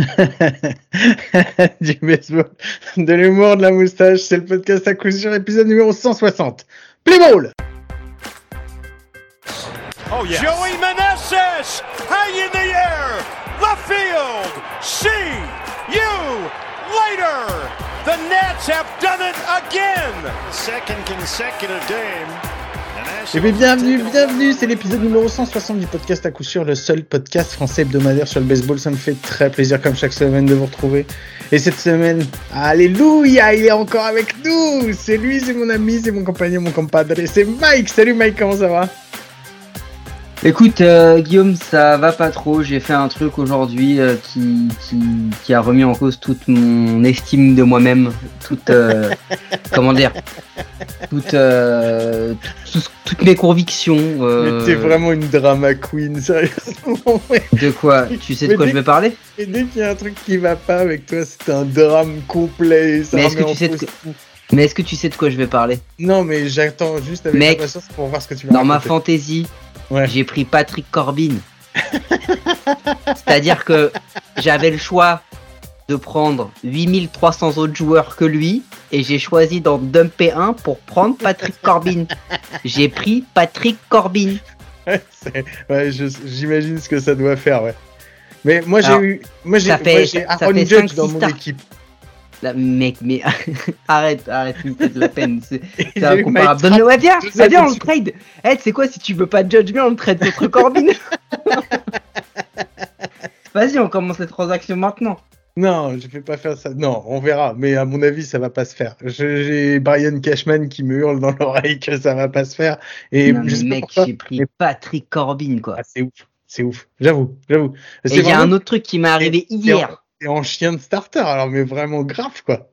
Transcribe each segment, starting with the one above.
du baseball, de l'humour, de la moustache, c'est le podcast à coup sûr, épisode numéro 160. Play ball! Oh yeah. Joey Meneses, high in the air, left field. See you later. The Nets have done it again. Second consecutive game. Eh bien, bienvenue, bienvenue, c'est l'épisode numéro 160 du podcast à coup sûr, le seul podcast français hebdomadaire sur le baseball. Ça me fait très plaisir comme chaque semaine de vous retrouver. Et cette semaine, alléluia, il est encore avec nous. C'est lui, c'est mon ami, c'est mon compagnon, mon compadre, c'est Mike. Salut Mike, comment ça va? Écoute, euh, Guillaume, ça va pas trop. J'ai fait un truc aujourd'hui euh, qui, qui, qui, a remis en cause toute mon estime de moi-même, toute euh, comment dire, toute, tout, toutes mes convictions. Mais t'es vraiment une drama queen, sérieusement. De quoi? Tu sais de quoi je vais parler? Et dès qu'il y a un truc qui va pas avec toi, c'est un drame complet. Ça Mais est-ce que tu sais de... Mais est-ce que tu sais de quoi je vais parler? Non, mais j'attends juste avec impatience pour voir ce que tu vas Dans ma fantaisie, Ouais. j'ai pris Patrick Corbin. C'est-à-dire que j'avais le choix de prendre 8300 autres joueurs que lui et j'ai choisi d'en dumper un pour prendre Patrick Corbin. J'ai pris Patrick Corbin. Ouais, j'imagine ce que ça doit faire, ouais. Mais moi j'ai eu, moi j'ai, Aaron Judge dans mon stars. équipe. Là, mec, mais arrête, arrête, tu me fais de la peine. C'est c'est incomparable. Donne-le, ouais, viens, on le trade. Eh, sais quoi, si tu veux pas de Judge, on le trade contre Corbin. Vas-y, on commence les transactions maintenant. Non, je vais pas faire ça. Non, on verra. Mais à mon avis, ça va pas se faire. J'ai Brian Cashman qui me hurle dans l'oreille que ça va pas se faire. Et Non, mais mec, j'ai pris Patrick Corbin, quoi. Ah, c'est ouf, c'est ouf. J'avoue, j'avoue. Et C'est il y a un autre truc qui m'est arrivé c'est hier. C'est en chien de starter, alors mais vraiment grave quoi.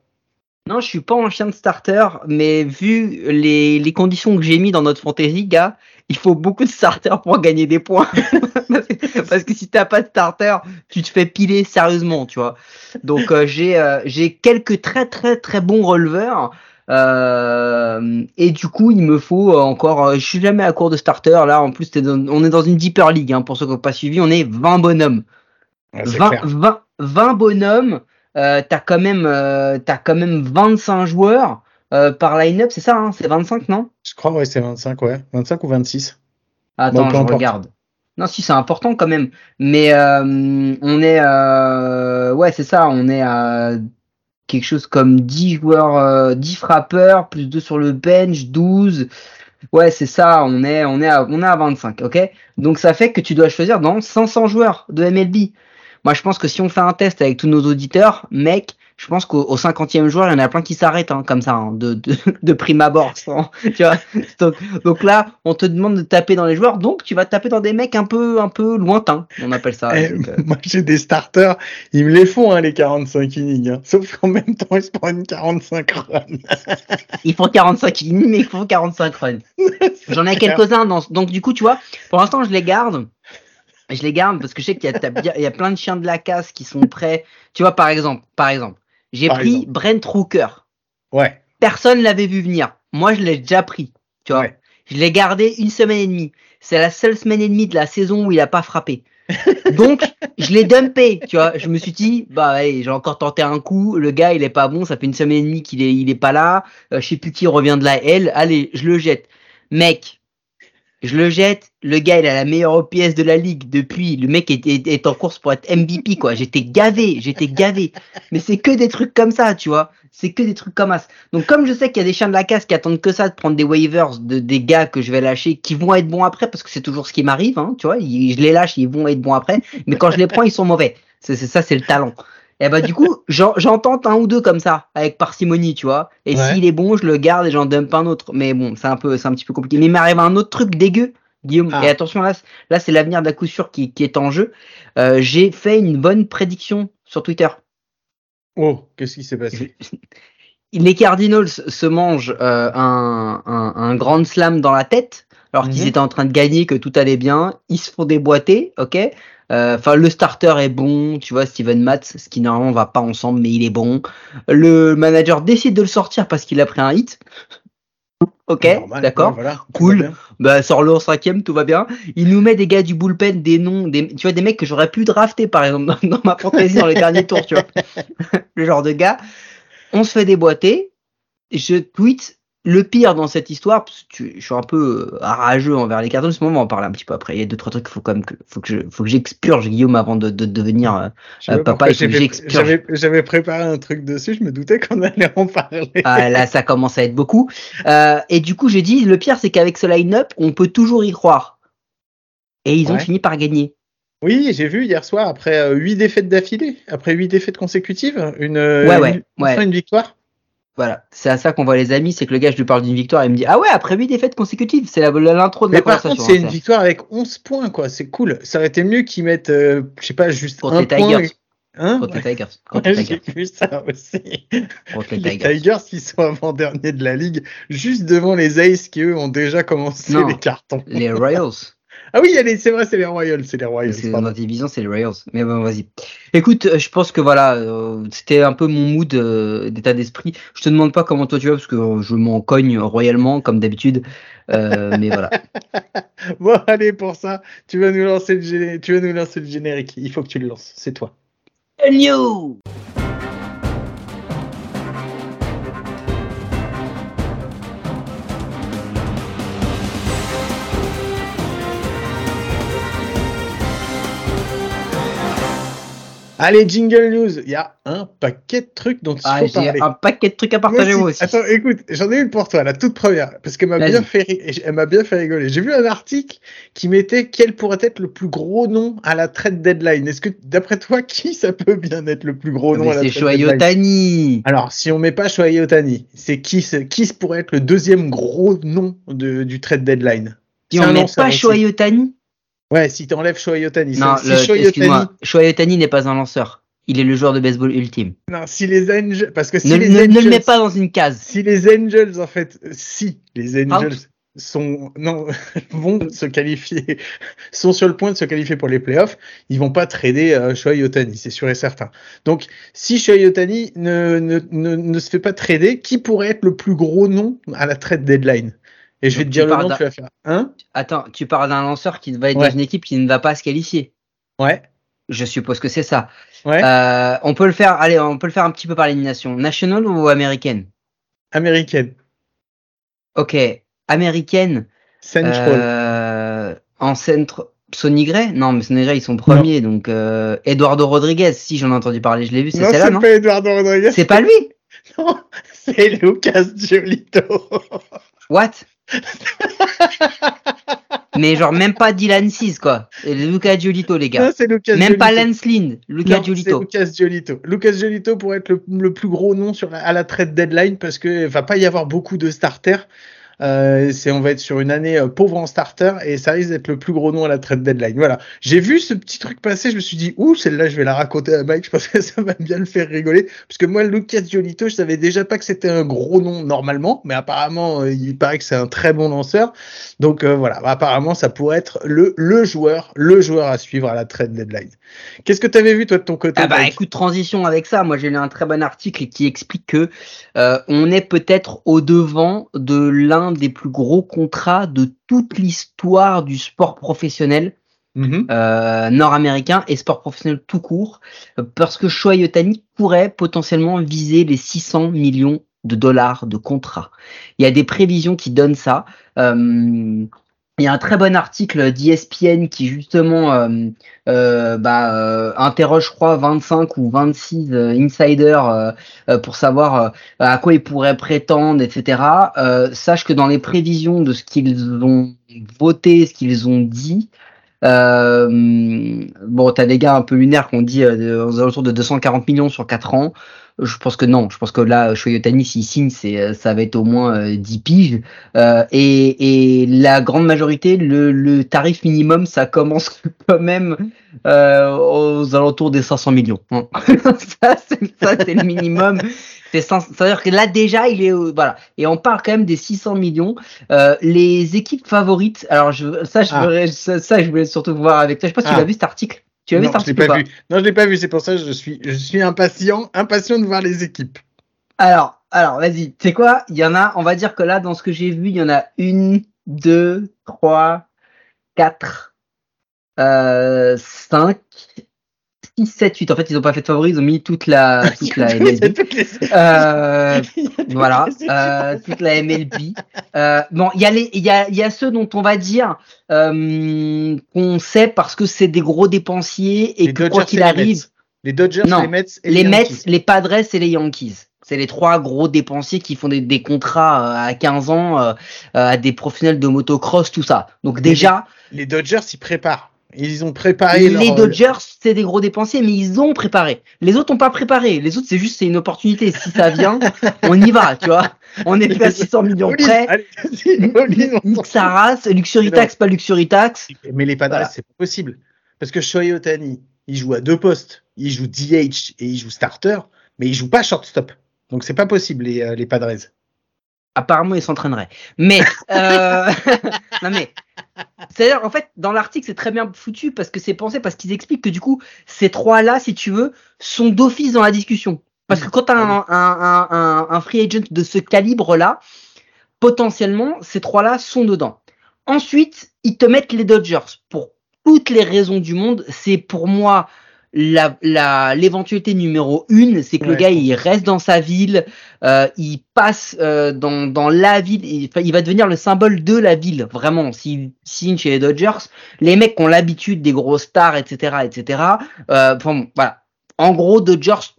Non, je suis pas en chien de starter, mais vu les, les conditions que j'ai mis dans notre fantasy, gars, il faut beaucoup de starters pour gagner des points. parce, que, parce que si t'as pas de starter, tu te fais piler sérieusement, tu vois. Donc euh, j'ai euh, j'ai quelques très très très bons releveurs. Euh, et du coup, il me faut euh, encore. euh, je suis jamais à court de starter. Là, en plus, t'es dans- on est dans une deeper league. Hein, pour ceux qui n'ont pas suivi, on est 20 bonhommes. Ouais, c'est 20, clair. 20, 20 bonhommes, euh, t'as quand même euh, t'as quand même 25 joueurs euh, par line-up, c'est ça, hein c'est 25 non? Je crois ouais, c'est 25 ouais, 25 ou 26. Attends, Bon, je importe. regarde. Non, si c'est important quand même, mais on est ouais c'est ça, on est à quelque chose comme 10 joueurs, euh, 10 frappeurs plus 2 sur le bench, 12. Ouais, c'est ça, on est on est à on est à 25, OK? Donc ça fait que tu dois choisir dans 500 joueurs de MLB. Moi, je pense que si on fait un test avec tous nos auditeurs, mec, je pense qu'au au 50e joueur, il y en a plein qui s'arrêtent hein, comme ça, hein, de, de, de prime abord. tu vois donc, donc là, on te demande de taper dans les joueurs, donc tu vas taper dans des mecs un peu, un peu lointains, on appelle ça. Eh, donc, euh, Moi j'ai des starters, ils me les font hein, les 45 innings. Sauf qu'en même temps ils se prennent 45 runs. ils font 45 innings, mais ils font 45 runs. J'en ai quelques-uns, dans- donc du coup, tu vois, pour l'instant, je les garde. Je les garde parce que je sais qu'il y a, y plein de chiens de la casse qui sont prêts. Tu vois, par exemple, par exemple, j'ai pris exemple. Brent Rooker. Ouais. Personne l'avait vu venir. Moi, je l'ai déjà pris. Tu vois, Ouais. je l'ai gardé une semaine et demie. C'est la seule semaine et demie de la saison où il a pas frappé. Donc, je l'ai dumpé. Tu vois, je me suis dit, bah, allez, j'ai encore tenté un coup. Le gars, il est pas bon. Ça fait une semaine et demie qu'il est, il est pas là. Euh, je sais plus qui revient de la L. Allez, je le jette. Mec, je le jette. Le gars, il a la meilleure OPS de la ligue depuis. Le mec est, en course pour être MVP, quoi. J'étais gavé, j'étais gavé. Mais c'est que des trucs comme ça, tu vois. C'est que des trucs comme ça. Donc, comme je sais qu'il y a des chiens de la casse qui attendent que ça de prendre des waivers de des gars que je vais lâcher, qui vont être bons après, parce que c'est toujours ce qui m'arrive, hein, tu vois. je les lâche, ils vont être bons après. Mais quand je les prends, ils sont mauvais. C'est ça, c'est le talent. Et bah du coup, j'en tente un ou deux comme ça, avec parcimonie, tu vois. Et Ouais. s'il est bon, je le garde et j'en dump un autre. Mais bon, c'est un peu, c'est un petit peu compliqué. Mais il m'arrive un autre truc dégueu, Guillaume. Ah. Et attention là, là c'est l'avenir d'à coup sûr qui, qui est en jeu. Euh, J'ai fait une bonne prédiction sur Twitter. Oh, qu'est-ce qui s'est passé? Les Cardinals se mangent euh, un, un, un grand slam dans la tête, alors qu'ils Mhm. étaient en train de gagner, que tout allait bien. Ils se font déboîter, ok? Euh, Enfin, le starter est bon, tu vois, Steven Matz, ce qui normalement va pas ensemble, mais il est bon. Le manager décide de le sortir parce qu'il a pris un hit. Ok, d'accord. voilà, Cool. Bah, sors-le en cinquième, tout va bien. Il nous met des gars du bullpen, des noms, des, tu vois, des mecs que j'aurais pu drafter, par exemple, dans, dans ma fantasy dans les derniers tours, tu vois. Le genre de gars. On se fait déboîter. Je tweet le pire dans cette histoire, parce que tu- je suis un peu euh, rageux envers les cartons. En ce moment, on va en parler un petit peu après. Il y a deux, trois trucs qu'il faut quand même que, faut que je, faut que j'expurge, Guillaume, avant de, de devenir, euh, papa, que j'avais- j'expurge. J'avais j'avais préparé un truc dessus, je me doutais qu'on allait en parler. Ah, là, ça commence à être beaucoup. Euh, et du coup, j'ai dit, le pire, c'est qu'avec ce line-up, on peut toujours y croire. Et ils ont fini par gagner. Oui, j'ai vu hier soir, après 8 défaites d'affilée, après 8 défaites consécutives, une, Ouais, ouais, une, ouais. enfin une victoire. Voilà, c'est à ça qu'on voit les amis, c'est que le gars, je lui parle d'une victoire, et il me dit Ah ouais, après 8 défaites consécutives, c'est l'intro de Mais la par contre, c'est hein, une victoire avec 11 points, quoi. C'est cool. Ça aurait été mieux qu'ils mettent, euh, je sais pas, juste Contre un les point. Tigers. Hein Contre les Tigers. Contre les J'ai Tigers. vu ça aussi. Contre les Les Tigers. Tigers qui sont avant-derniers de la ligue, juste devant les Aces qui eux ont déjà commencé Non. les cartons. Les Royals. Ah oui, allez, c'est vrai, c'est les Royals, c'est les Royals. Que dans division, c'est les Royals. Mais bon, vas-y. Écoute, euh, je pense que voilà, euh, c'était un peu mon mood euh, d'état d'esprit. Je te demande pas comment toi tu vas, parce que je m'en cogne royalement, comme d'habitude. Euh, mais voilà. Bon, allez, pour ça, tu vas nous lancer le, tu vas nous lancer le générique. Il faut que tu le lances, c'est toi. New Allez, Jingle News, il y a un paquet de trucs dont il Ah, faut j'ai parler. un paquet de trucs à partager moi aussi. Attends, écoute, j'en ai une pour toi, la toute première, parce qu'elle m'a bien fait, ri- elle m'a bien fait rigoler. J'ai vu un article qui mettait quel pourrait être le plus gros nom à la trade deadline. Est-ce que, d'après toi, qui ça peut bien être le plus gros nom Mais à la c'est trade Shohei deadline Ohtani. Alors, si on met pas Shohei Otani, c'est qui, qui pourrait être le deuxième gros nom de, du trade deadline? Si C'est on met pas. Shohei Otani, Ouais, si t'enlèves Shohei Otani. non, si le- Shohei excuse-moi, Ohtani, Shohei Otani n'est pas un lanceur. Il est le joueur de baseball ultime. non, si les Angels, parce que si ne, les ne- ne Angels, le mets pas dans une case. si les Angels, en fait, si les Angels sont, non, vont se qualifier, sont sur le point de se qualifier pour les playoffs, ils vont pas trader euh, Shohei Otani, c'est sûr et certain. Donc, si Shohei Otani ne, ne, ne, ne se fait pas trader, qui pourrait être le plus gros nom à la trade deadline? Et je vais Donc, te dire le nom, tu vas faire, hein? Attends, tu parles d'un lanceur qui va être Ouais. dans une équipe qui ne va pas se qualifier. Ouais, Je suppose que c'est ça. ouais, Euh, on peut le faire. Allez, on peut le faire un petit peu par l'élimination. National ou américaine? Américaine, Ok, américaine. Central. Euh, en centre. Sonny Gray? Non, mais Sonny Gray, ils sont premiers. Donc, euh, Eduardo Rodriguez, si j'en ai entendu parler, je l'ai vu, c'est non, celle-là, c'est non? pas Eduardo Rodriguez. C'est pas lui? Non, c'est Lucas Giolito. What? Mais genre, même pas Dylan Cease, quoi. Et Luca Giolito, les gars. Lucas Même pas. Lance Lynn, Luca Non, Giolito. C'est Lucas Giolito. Lucas Giolito pourrait être le, le plus gros nom sur la- à la trade deadline parce que va pas y avoir beaucoup de starters. Euh, c'est on va être sur une année euh, pauvre en starter et ça risque d'être le plus gros nom à la trade deadline. Voilà. J'ai vu ce petit truc passer, je me suis dit ouh celle-là je vais la raconter à Mike, je pense que ça va bien le faire rigoler parce que moi Lucas Giolito je savais déjà pas que c'était un gros nom normalement, mais apparemment euh, il paraît que c'est un très bon lanceur. Donc euh, voilà, apparemment ça pourrait être le le joueur, le joueur à suivre à la trade deadline. Qu'est-ce que tu avais vu toi de ton côté Ah bah écoute, transition avec ça. Moi j'ai lu un très bon article qui explique que euh, on est peut-être au devant de l'un des plus gros contrats de toute l'histoire du sport professionnel Mhm. euh, nord-américain et sport professionnel tout court, parce que Shohei Ohtani pourrait potentiellement viser les 600 millions de dollars de contrat. Il y a des prévisions qui donnent ça. Euh, il y a un très bon article d'ESPN qui justement euh, euh, bah, euh, interroge, je crois, 25 ou 26 euh, insiders euh, pour savoir à quoi ils pourraient prétendre, etc. Sache que dans les prévisions de ce qu'ils ont voté, ce qu'ils ont dit, bon, t'as des gars un peu lunaires qui ont dit aux alentours de 240 millions sur 4 ans. Je pense que non. Je pense que là, Shohei Ohtani, s'il signe, c'est, euh, ça va être au moins euh, 10 piges. Euh, et, et la grande majorité, le, le tarif minimum, ça commence quand même euh, aux alentours des 500 millions. hein. ça, c'est, ça, c'est le minimum. C'est 500 C'est-à-dire que là, déjà, il est... au- Voilà. Et on parle quand même des 600 millions. Euh, les équipes favorites... Alors, je, ça, je Ah. voudrais, ça, ça, je voulais surtout voir avec toi. Je sais pas si Ah. tu l'as vu cet article. Tu vu non, je l'ai pas vu. Non, je l'ai pas vu. C'est pour ça que je suis, je suis impatient, impatient de voir les équipes. Alors, alors vas-y, tu sais quoi? Il y en a, on va dire que là, dans ce que j'ai vu, il y en a une, deux, trois, quatre, euh, cinq, six, sept, huit. En fait, ils ont pas fait de favoris, ils ont mis toute la, toute la MLB. Euh, voilà, euh, toute la MLB. Euh, bon, il y a les, il y a, il y a ceux dont on va dire euh, qu'on sait parce que c'est des gros dépensiers et Les que Dodgers quoi qu'il arrive, Mets. Les Dodgers, Non, les Mets et les Mets, les Padres et les Yankees. C'est les trois gros dépensiers qui font des, des contrats euh, à 15 ans euh, euh, à des professionnels de motocross, tout ça. Donc déjà, Les Dodgers s'y préparent. Ils ont préparé les leur- Dodgers, c'est des gros dépensiers, mais ils ont préparé. Les autres n'ont pas préparé. Les autres, c'est juste c'est une opportunité. Si ça vient, on y va, tu vois. On est plus à 600 millions près. allez, on Luxury. Tax, pas Luxury Tax. Mais les Padres, Voilà. c'est pas possible. Parce que Shohei Otani, il joue à deux postes. Il joue DH et il joue starter, mais il joue pas shortstop. Donc c'est pas possible, les, euh, les Padres. Apparemment, ils s'entraîneraient. Mais, euh... non mais, c'est-à-dire, en fait, dans l'article, c'est très bien foutu parce que c'est pensé, parce qu'ils expliquent que du coup, ces trois-là, si tu veux, sont d'office dans la discussion. Parce que quand tu as un, un, un, un, un free agent de ce calibre-là, potentiellement, ces trois-là sont dedans. Ensuite, ils te mettent les Dodgers. Pour toutes les raisons du monde, c'est pour moi la la- l'éventualité numéro une, c'est que le gars il reste dans sa ville, euh, il passe euh, dans, dans la ville, il, va devenir le symbole de la ville, vraiment. S'il signe chez les Dodgers, les mecs qui ont l'habitude des grosses stars, etc., etc. Euh, enfin, bon, voilà. En gros, Dodgers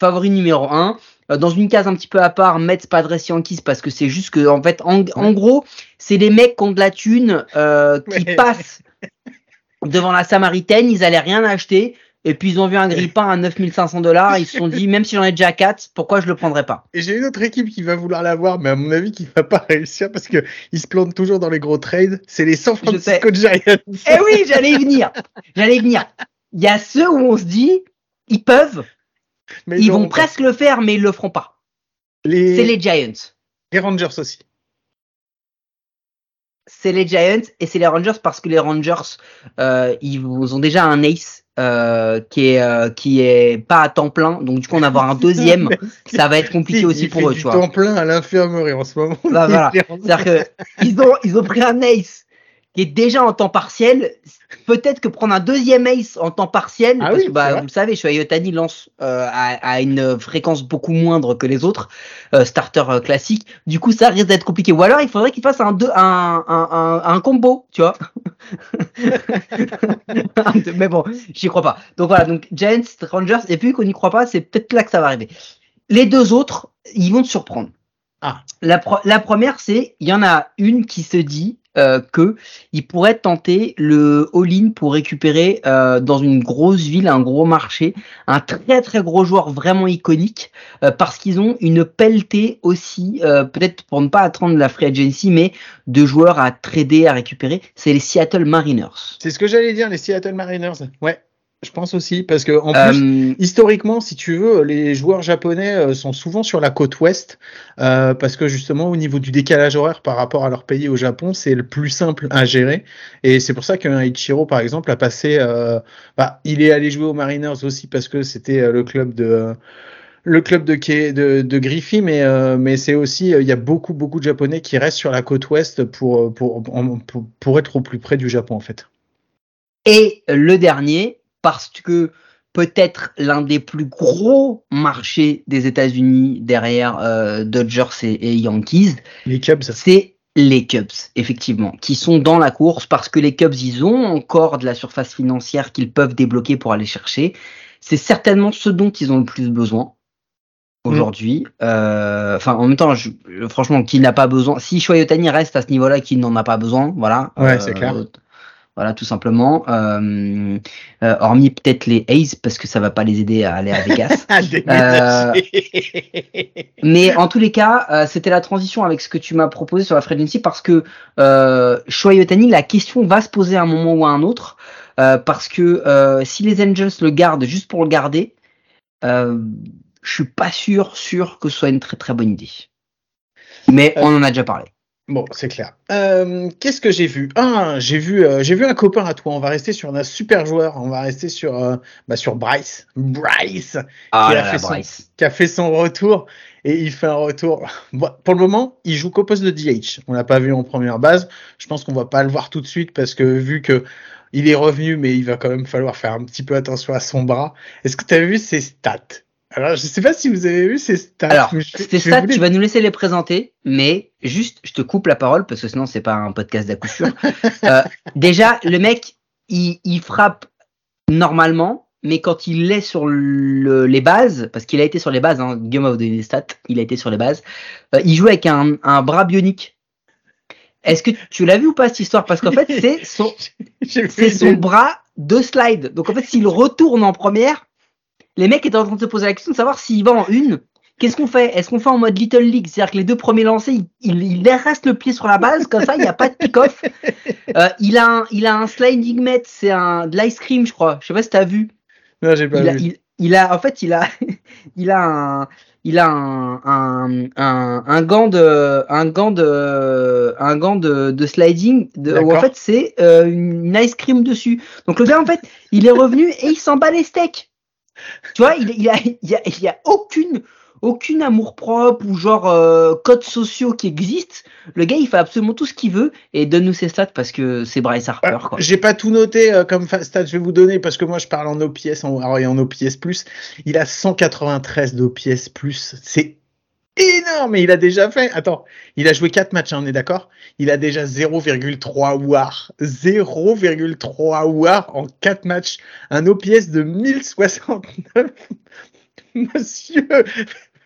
favori numéro un. Euh, Dans une case un petit peu à part, Mets, Padres, Yankees, parce que c'est juste que, en fait, en, en gros, c'est les mecs qui ont de la thune, euh, qui Ouais. passent devant la Samaritaine, ils allaient rien acheter, et puis ils ont vu un grippin à 9500 dollars, ils se sont dit, même si j'en ai déjà 4, pourquoi je le prendrais pas? Et j'ai une autre équipe qui va vouloir l'avoir, mais à mon avis, qui va pas réussir parce que ils se plantent toujours dans les gros trades. C'est les San. Francisco Giants. Eh oui, j'allais y venir. J'allais y venir. Il y a ceux où on se dit, ils peuvent, Mais ils non, vont presque le faire, mais ils le feront pas. Les... C'est les Giants. les Rangers aussi. C'est les Giants et c'est les Rangers parce que les Rangers, euh, ils ont déjà un ace euh, qui est euh, qui est pas à temps plein, donc du coup en avoir un deuxième, ça va être compliqué Si, aussi il pour fait eux, du tu vois. temps plein à l'infirmerie en ce moment. Bah, voilà. Les Rangers. C'est-à-dire que ils ont ils ont pris un ace qui est déjà en temps partiel. Peut-être que prendre un deuxième ace en temps partiel, Ah parce oui, que bah, vous le savez, Shohei Otani lance euh, à, à une fréquence beaucoup moindre que les autres euh, starters euh, classiques. Du coup, ça risque d'être compliqué. Ou alors, il faudrait qu'il fasse un, deux, un, un, un, un combo, tu vois. Mais bon, j'y crois pas. Donc voilà, donc Giants, Rangers, et vu qu'on n'y croit pas, c'est peut-être là que ça va arriver. Les deux autres, ils vont te surprendre. Ah. La, pro- la première, c'est, il y en a une qui se dit euh, que pourrait tenter le all-in pour récupérer euh, dans une grosse ville, un gros marché, un très très gros joueur vraiment iconique, euh, parce qu'ils ont une pelletée aussi, euh, peut-être pour ne pas attendre la free agency, mais de joueurs à trader, à récupérer, c'est les Seattle Mariners. C'est ce que j'allais dire, les Seattle Mariners. Ouais, je pense aussi parce que en plus. Euh, Historiquement, si tu veux, les joueurs japonais euh, sont souvent sur la côte ouest euh, parce que justement au niveau du décalage horaire par rapport à leur pays au Japon, c'est le plus simple à gérer et c'est pour ça qu'un Ichiro par exemple a passé, euh, bah, il est allé jouer aux Mariners aussi parce que c'était le club de le club de de, de Griffey, mais euh, mais c'est aussi euh, il y a beaucoup beaucoup de japonais qui restent sur la côte ouest pour, pour, pour être au plus près du Japon en fait. Et le dernier, parce que peut-être l'un des plus gros marchés des États-Unis derrière euh, Dodgers et, et Yankees, Les Cubs. c'est les Cubs, effectivement, qui sont dans la course parce que les Cubs, ils ont encore de la surface financière qu'ils peuvent débloquer pour aller chercher. C'est certainement ce dont ils ont le plus besoin aujourd'hui. Euh, Enfin, en même temps, je- franchement, qui n'a pas besoin Si Shohei Ohtani reste à ce niveau-là, qui n'en a pas besoin, voilà. Ouais, c'est clair. Voilà, tout simplement. Euh, euh, hormis peut-être les A's, parce que ça va pas les aider à aller à Vegas. Déménager. Mais en tous les cas, euh, c'était la transition avec ce que tu m'as proposé sur la free agency parce que euh, Shohei Ohtani, la question va se poser à un moment ou à un autre euh, parce que euh, si les Angels le gardent juste pour le garder, euh, je suis pas sûr sûr que ce soit une très très bonne idée. Mais Euh, on en a déjà parlé. Bon, c'est clair. Euh, Qu'est-ce que j'ai vu? Ah, j'ai vu, euh, j'ai vu un copain à toi. On va rester sur un super joueur. On va rester sur, euh, bah, sur Bryce. Bryce, Ah qui, là a là, fait son, Bryce. qui a fait son retour et il fait un retour. Bon, pour le moment, il joue qu'au poste de DH. On l'a pas vu en première base. Je pense qu'on va pas le voir tout de suite parce que vu que il est revenu, mais il va quand même falloir faire un petit peu attention à son bras. Est-ce que tu as vu ses stats? Alors, je sais pas si vous avez vu ses stats. Alors, mais je je vous les- tu vas nous laisser les présenter, mais juste, je te coupe la parole parce que sinon c'est pas un podcast sûr. Euh, déjà, le mec, il, il frappe normalement, mais quand il est sur le- les bases, parce qu'il a été sur les bases, hein, Game of the stats, il a été sur les bases, euh, il joue avec un, un bras bionique. Est-ce que tu l'as vu ou pas cette histoire? Parce qu'en fait, c'est son, c'est son bras de slide. Donc en fait, s'il retourne en première, les mecs étaient en train de se poser la question de savoir s'il va en une. Qu'est-ce qu'on fait? Est-ce qu'on fait en mode Little League? C'est-à-dire que les deux premiers lancés, il, il, il reste le pied sur la base, comme ça, il n'y a pas de pick-off. Euh, il, a un, il a un sliding met, c'est un de l'ice cream, je crois. Je sais pas si t'as vu. Non, j'ai pas Il a, vu. il, il a, en fait, il a, il a un, il a un, un, un, un gant de, un gant de, un gant de, de sliding, de, où en fait c'est euh, une ice cream dessus. Donc le gars en fait, il est revenu et il s'en bat les steaks. Tu vois, il, il a, il y a, il a aucune, aucune amour propre ou genre euh, codes sociaux qui existent. Le gars, il fait absolument tout ce qu'il veut et donne-nous ses stats parce que c'est Bryce Harper. Ah, Quoi. J'ai pas tout noté euh, comme fa- stat, je vais vous donner parce que moi je parle en OPS en, et en OPS plus. Il a 193 d'OPS plus. C'est énorme et il a déjà fait. Attends, il a joué 4 matchs, hein, on est d'accord? Il a déjà 0,3 war. 0,3 war en 4 matchs. Un OPS de 1069. Monsieur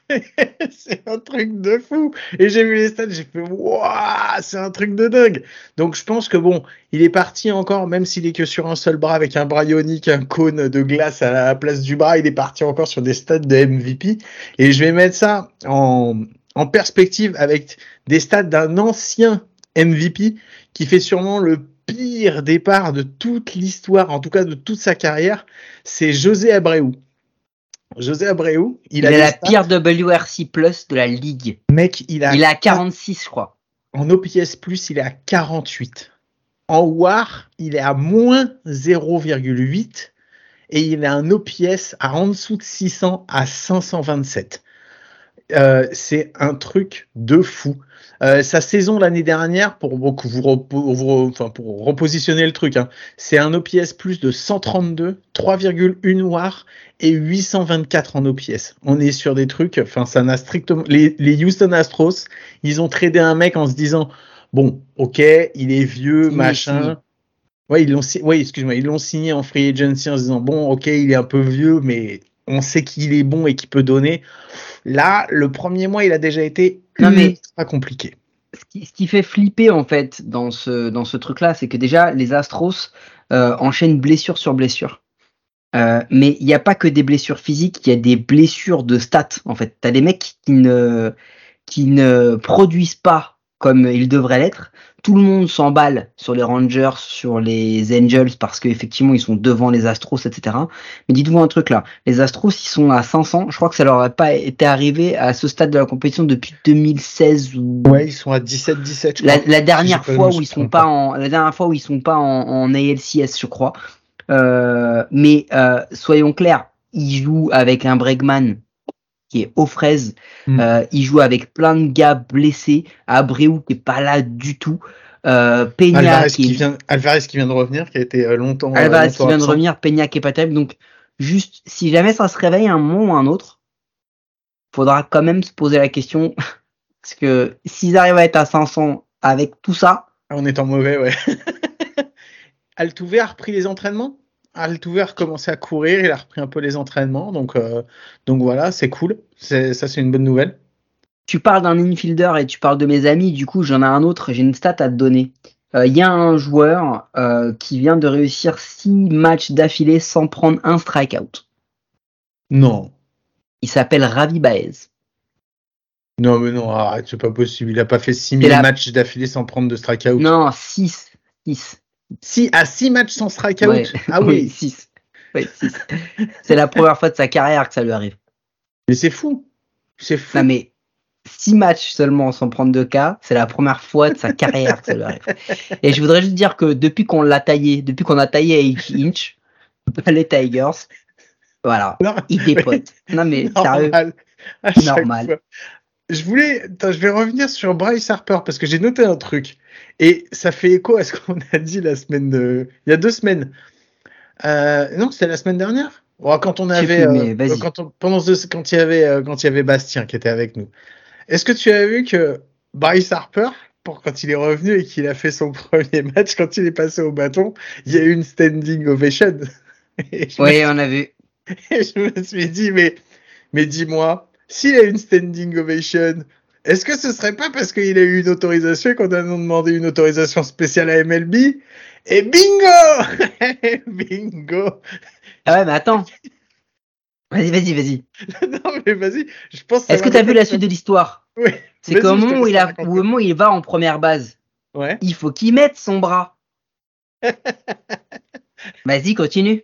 c'est un truc de fou. Et j'ai vu les stats, j'ai fait waouh, c'est un truc de dingue. Donc je pense que bon, il est parti encore, même s'il est que sur un seul bras avec un bras ionique, un cône de glace à la place du bras, il est parti encore sur des stats de MVP. Et je vais mettre ça en, en perspective avec des stats d'un ancien MVP qui fait sûrement le pire départ de toute l'histoire, en tout cas de toute sa carrière, c'est José Abreu. José Abreu, il, Il, a, a la stats. pire WRC plus de la ligue. Mec, il a Il est à 46, je crois. en OPS plus, il est à 48. En WAR, il est à moins 0,8 et il a un OPS à en dessous de 600 à 527. Euh, c'est un truc de fou. Euh, sa saison l'année dernière, pour, vous, repo- vous- enfin, pour repositionner le truc, hein, c'est un OPS plus de 132, 3,1 WAR et 824 en OPS. On est sur des trucs, enfin ça n'a strictement... Les, les Houston Astros, ils ont tradé un mec en se disant, bon, ok, il est vieux, machin. Ouais, ils l'ont ouais, excuse-moi, ils l'ont signé en free agency en se disant, bon, ok, il est un peu vieux, mais on sait qu'il est bon et qu'il peut donner. Là, le premier mois, il a déjà été Non, mais- compliqué. Ce qui, ce qui fait flipper en fait dans ce, dans ce truc-là, c'est que déjà les Astros euh, enchaînent blessure sur blessure. Euh, mais il n'y a pas que des blessures physiques, il y a des blessures de stats en fait. T'as des mecs qui ne, qui ne produisent pas comme ils devraient l'être. Tout le monde s'emballe sur les Rangers, sur les Angels parce qu'effectivement ils sont devant les Astros, etc. Mais dites-vous un truc là, les Astros ils sont à 500. Je crois que ça leur a pas été arrivé à ce stade de la compétition depuis 2016 ou Ouais, ils sont à 17-17, je la, crois. la dernière Si fois où ils sont pas en la dernière fois où ils sont pas en, en ALCS je crois euh, mais euh, soyons clairs ils jouent avec un Bregman qui est aux fraises Mm. euh, ils jouent avec plein de gars blessés Abreu qui est pas là du tout euh, Peña Alvarez qui vient, Alvarez qui vient de revenir, qui a été euh, longtemps. euh, Alvarez qui vient de revenir Peña qui est pas terrible donc juste si jamais ça se réveille un moment ou un autre faudra quand même se poser la question parce que s'ils arrivent à être à 500 avec tout ça Ah, en mauvais, ouais. Altuve a repris les entraînements? Altuve a recommencé à courir, il a repris un peu les entraînements, donc, euh, donc voilà, c'est cool. Ça, c'est une bonne nouvelle. tu parles d'un infielder et tu parles de mes amis, du coup j'en ai un autre, j'ai une stat à te donner. Euh, Il y a un joueur euh, qui vient de réussir six matchs d'affilée sans prendre un strikeout. Non. Il s'appelle Ravi Baez. Non, mais non, arrête, c'est pas possible. Il a pas fait 6000 C'est la- matchs d'affilée sans prendre de strikeout. Non, 6. 6. Si, à 6 matchs sans strikeout? Ouais. Ah oui, 6. C'est la première fois de sa carrière que ça lui arrive. mais c'est fou. C'est fou. Non mais six matchs seulement sans prendre de cas. C'est la première fois de sa carrière que ça lui arrive. Et je voudrais juste dire que depuis qu'on l'a taillé, depuis qu'on a taillé à 80 inch, les Tigers, voilà, Non, ils dépotent. Non mais sérieux, normal. Chaque Normal. fois. Je voulais, attends, je vais revenir sur Bryce Harper parce que j'ai noté un truc et ça fait écho à ce qu'on a dit la semaine de, il y a deux semaines. Euh, non, c'était la semaine dernière? Oh, quand on avait, plus, euh, quand on, pendant ce- quand il y avait, euh, quand il y avait Bastien qui était avec nous. Est-ce que tu as vu que Bryce Harper, pour quand il est revenu et qu'il a fait son premier match, quand il est passé au bâton, il y a eu une standing ovation? Oui, on a vu. et je me suis dit, mais, mais dis-moi, s'il a une standing ovation, est-ce que ce serait pas parce qu'il a eu une autorisation et qu'on a demandé une autorisation spéciale à MLB Et bingo Bingo Ah ouais, mais attends. Vas-y, vas-y, vas-y. Non mais vas-y, je pense Est-ce que tu as vu la suite de l'histoire? Oui. C'est qu'au moment où il a, raconter. au moment où il va en première base, Ouais. il faut qu'il mette son bras. Vas-y, continue.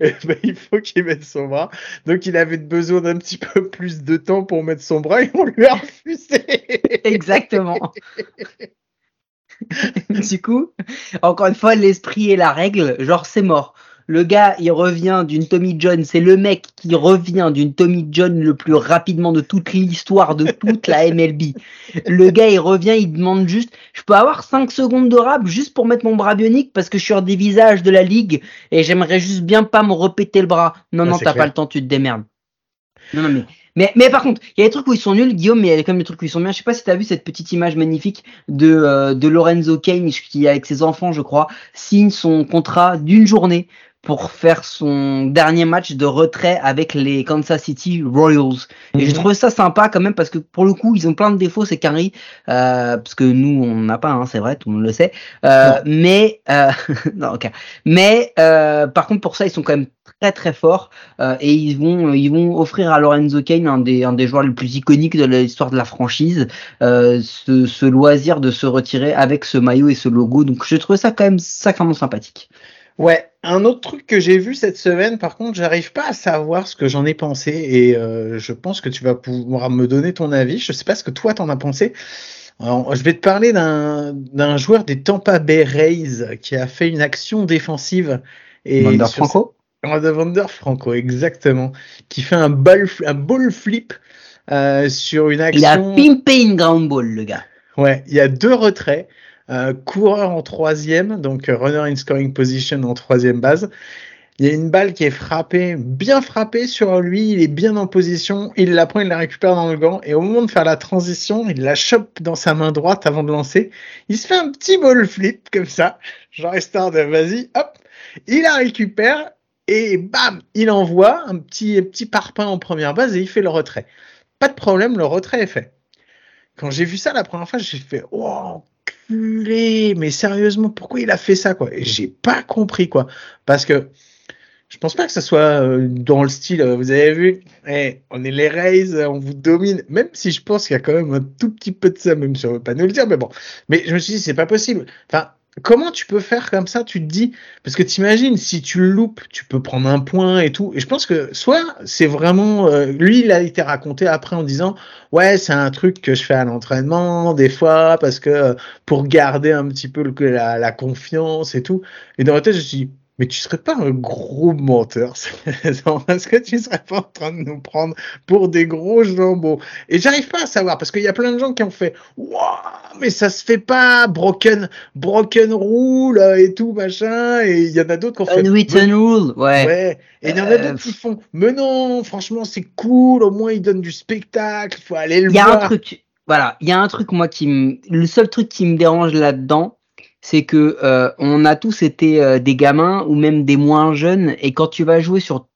Eh ben, il faut qu'il mette son bras. Donc il avait besoin d'un petit peu plus de temps pour mettre son bras et on lui a refusé. Exactement. du coup, encore une fois, l'esprit et la règle, genre c'est mort. Le gars, il revient d'une Tommy John, c'est le mec qui revient d'une Tommy John le plus rapidement de toute l'histoire de toute la MLB. Le gars, il revient, il demande juste, je peux avoir 5 secondes de rap juste pour mettre mon bras bionique parce que je suis un des visages de la ligue et j'aimerais juste bien pas me repéter le bras. Non, non, t'as pas le temps, tu te démerdes. Non, non, mais mais, mais par contre, il y a des trucs où ils sont nuls, Guillaume, mais il y a quand même des trucs où ils sont bien. Je sais pas si tu as vu cette petite image magnifique de, euh, de Lorenzo Kane, qui, avec ses enfants, je crois, signe son contrat d'une journée pour faire son dernier match de retrait avec les Kansas City Royals. Et j'ai Mhm. trouvé ça sympa quand même parce que pour le coup, ils ont plein de défauts, ces Carrie, euh, parce que nous, on n'a pas, hein, c'est vrai, tout le monde le sait. Euh, mais, euh, non, ok. Mais, euh, par contre, pour ça, ils sont quand même très très forts euh, et ils vont, ils vont offrir à Lorenzo Kane, un des, un des joueurs les plus iconiques de l'histoire de la franchise, euh, ce, ce loisir de se retirer avec ce maillot et ce logo. Donc, j'ai trouvé ça quand même sacrément sympathique. Ouais, un autre truc que j'ai vu cette semaine, par contre, j'arrive pas à savoir ce que j'en ai pensé et euh, je pense que tu vas pouvoir me donner ton avis. Je sais pas ce que toi t'en as pensé. Alors, je vais te parler d'un joueur des Tampa Bay Rays qui a fait une action défensive et Wander sur Franco? Wander Franco, exactement, qui fait un ball un ball flip euh, sur une Il a action. pimpé une ground ball, le gars. Ouais, il y a deux retraits. Euh, coureur en troisième, donc euh, runner in scoring position en troisième base. Il y a une balle qui est frappée, bien frappée sur lui, il est bien en position, il la prend, il la récupère dans le gant, et au moment de faire la transition, il la chope dans sa main droite avant de lancer. Il se fait un petit ball flip comme ça, genre histoire de vas-y, hop, il la récupère, et bam, il envoie un petit, petit parpaing en première base et il fait le retrait. Pas de problème, le retrait est fait. Quand j'ai vu ça la première fois, j'ai fait oh mais sérieusement, pourquoi il a fait ça quoi? J'ai pas compris quoi, parce que je pense pas que ça soit euh, dans le style. euh, vous avez vu, eh, on est les Rays, euh, on vous domine. Même si je pense qu'il y a quand même un tout petit peu de ça, même si on veut pas nous le dire, mais bon. Mais je me suis dit c'est pas possible. Enfin, comment tu peux faire comme ça Tu te dis parce que t'imagines si tu le loupes, tu peux prendre un point et tout. Et je pense que soit c'est vraiment euh, lui, il a été raconté après en disant ouais c'est un truc que je fais à l'entraînement des fois parce que euh, pour garder un petit peu la, confiance et tout. Et dans la tête je suis mais tu serais pas un gros menteur Est-ce que tu serais pas en train de nous prendre pour des gros jambons Et j'arrive pas à savoir parce qu'il y a plein de gens qui ont fait waouh mais ça se fait pas broken broken rule euh, et tout machin et il y en a d'autres qui ont fait Unwritten rule, ouais. Ouais. Et il y en a Euh, d'autres qui font, mais non, franchement, c'est cool, au moins ils donnent du spectacle, il faut aller le Il y a voir. un truc, voilà, il y a un truc moi qui me, le seul truc qui me dérange là-dedans, c'est que euh, on a tous été euh, des gamins ou même des moins jeunes, et quand tu vas jouer sur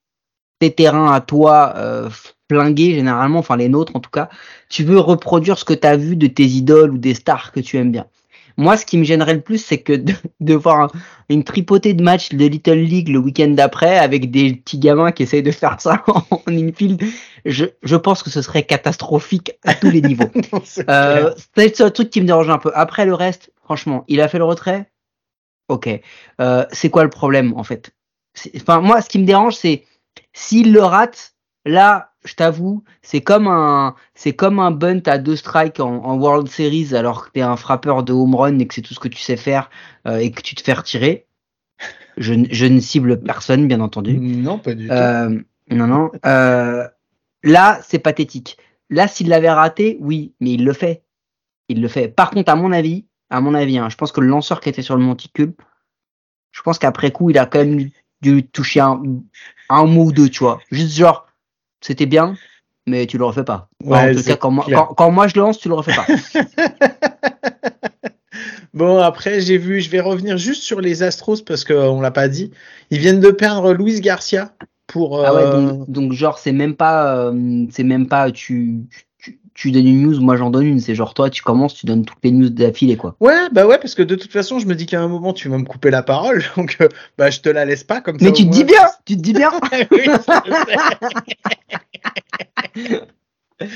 tes terrains à toi euh, flingués généralement, enfin les nôtres en tout cas, tu veux reproduire ce que tu as vu de tes idoles ou des stars que tu aimes bien. Moi, ce qui me gênerait le plus, c'est que de, de voir un- une tripotée de matchs de Little League le week-end d'après avec des petits gamins qui essayent de faire ça en infield. Je, je pense que ce serait catastrophique à tous les niveaux. Non, c'est Euh, c'est le seul truc qui me dérange un peu. Après le reste, franchement, il a fait le retrait. Ok. Euh, c'est quoi le problème en fait? Enfin, moi, ce qui me dérange, c'est s'il le rate, là, je t'avoue, c'est comme un, c'est comme un bunt à deux strikes en, en World Series alors que t'es un frappeur de home run et que c'est tout ce que tu sais faire euh, et que tu te fais retirer. Je, ne cible personne, bien entendu. Non, pas du tout. Euh, non, non. Euh, là, c'est pathétique. Là, s'il l'avait raté, oui, mais il le fait. Il le fait. Par contre, à mon avis, à mon avis, hein, je pense que le lanceur qui était sur le monticule, je pense qu'après coup, il a quand même dû toucher un, un mot ou deux, tu vois. Juste genre, c'était bien, mais tu le refais pas. Enfin, Ouais, en tout c'est cas, quand moi, clair. quand, quand moi je le lance, tu le refais pas. Bon, après, j'ai vu, je vais revenir juste sur les Astros parce qu'on l'a pas dit. Ils viennent de perdre Luis Garcia pour. Ah ouais, euh, donc, donc genre, c'est même pas, euh, c'est même pas, tu, tu, donnes une news, moi j'en donne une. C'est genre, toi, tu commences, tu donnes toutes les news d'affilée, quoi. Ouais, bah ouais, parce que de toute façon, je me dis qu'à un moment, tu vas me couper la parole, donc euh, bah je te la laisse pas comme ça. Mais tu te dis bien, tu te dis bien. Oui.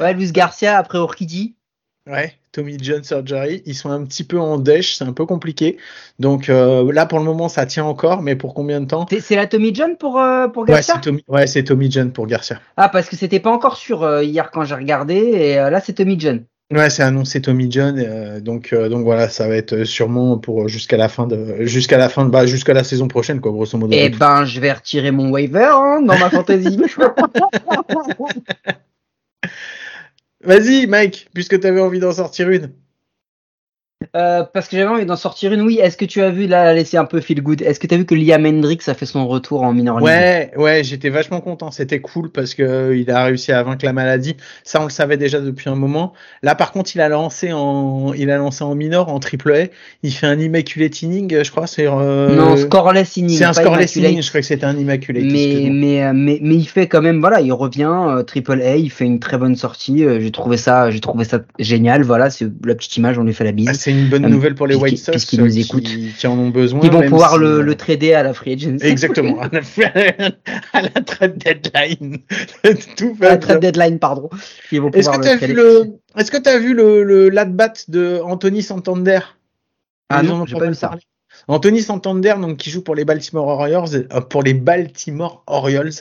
Ouais, Luis Garcia après Orchidie. Ouais, Tommy John Surgery, ils sont un petit peu en dèche, c'est un peu compliqué. Donc euh, là, pour le moment, ça tient encore, mais pour combien de temps? C'est la Tommy John pour, euh, pour Ouais, Garcia? c'est Tommy, ouais, c'est Tommy John pour Garcia. Ah, parce que c'était pas encore sûr euh, hier quand j'ai regardé, et là c'est Tommy John. Ouais, c'est annoncé Tommy John, donc donc voilà, ça va être sûrement pour jusqu'à la fin de jusqu'à la fin de bah jusqu'à la saison prochaine quoi, grosso modo. Eh ben, je vais retirer mon waiver hein, dans ma fantasy. Vas-y, Mike, puisque tu avais envie d'en sortir une. Euh, parce que j'avais envie d'en sortir une. Oui, est-ce que tu as vu, là, laisser un peu feel good, est-ce que tu as vu que Liam Hendricks a fait son retour en minor league Ouais, ouais, j'étais vachement content. C'était cool parce que euh, il a réussi à vaincre la maladie. Ça, on le savait déjà depuis un moment. Là, par contre, il a lancé en, il a lancé en minor, en triple A. Il fait un immaculate inning, je crois. Euh, Non, scoreless inning. C'est un scoreless immaculate. inning. Je crois que c'était un immaculate. Mais, mais, euh, mais, mais il fait quand même, voilà, il revient, Triple A, il fait une très bonne sortie. j'ai trouvé ça, j'ai trouvé ça génial. Voilà, c'est la petite image, on lui fait la bise. Ah, une bonne Euh, nouvelle pour les White Sox puisqu'il nous euh, qui, qui en ont besoin. Ils vont pouvoir si, le, euh, le trader à la free agency. Exactement, à la, à la trade deadline. Tout À la trade deadline, pardon. Ils vont Est-ce que tu as vu le, est-ce que tu as vu le, le lat-bat de Anthony Santander? Ah Ils non, j'ai pas pas vu ça. Anthony Santander, donc qui joue pour les Baltimore Orioles, euh, pour les Baltimore Orioles,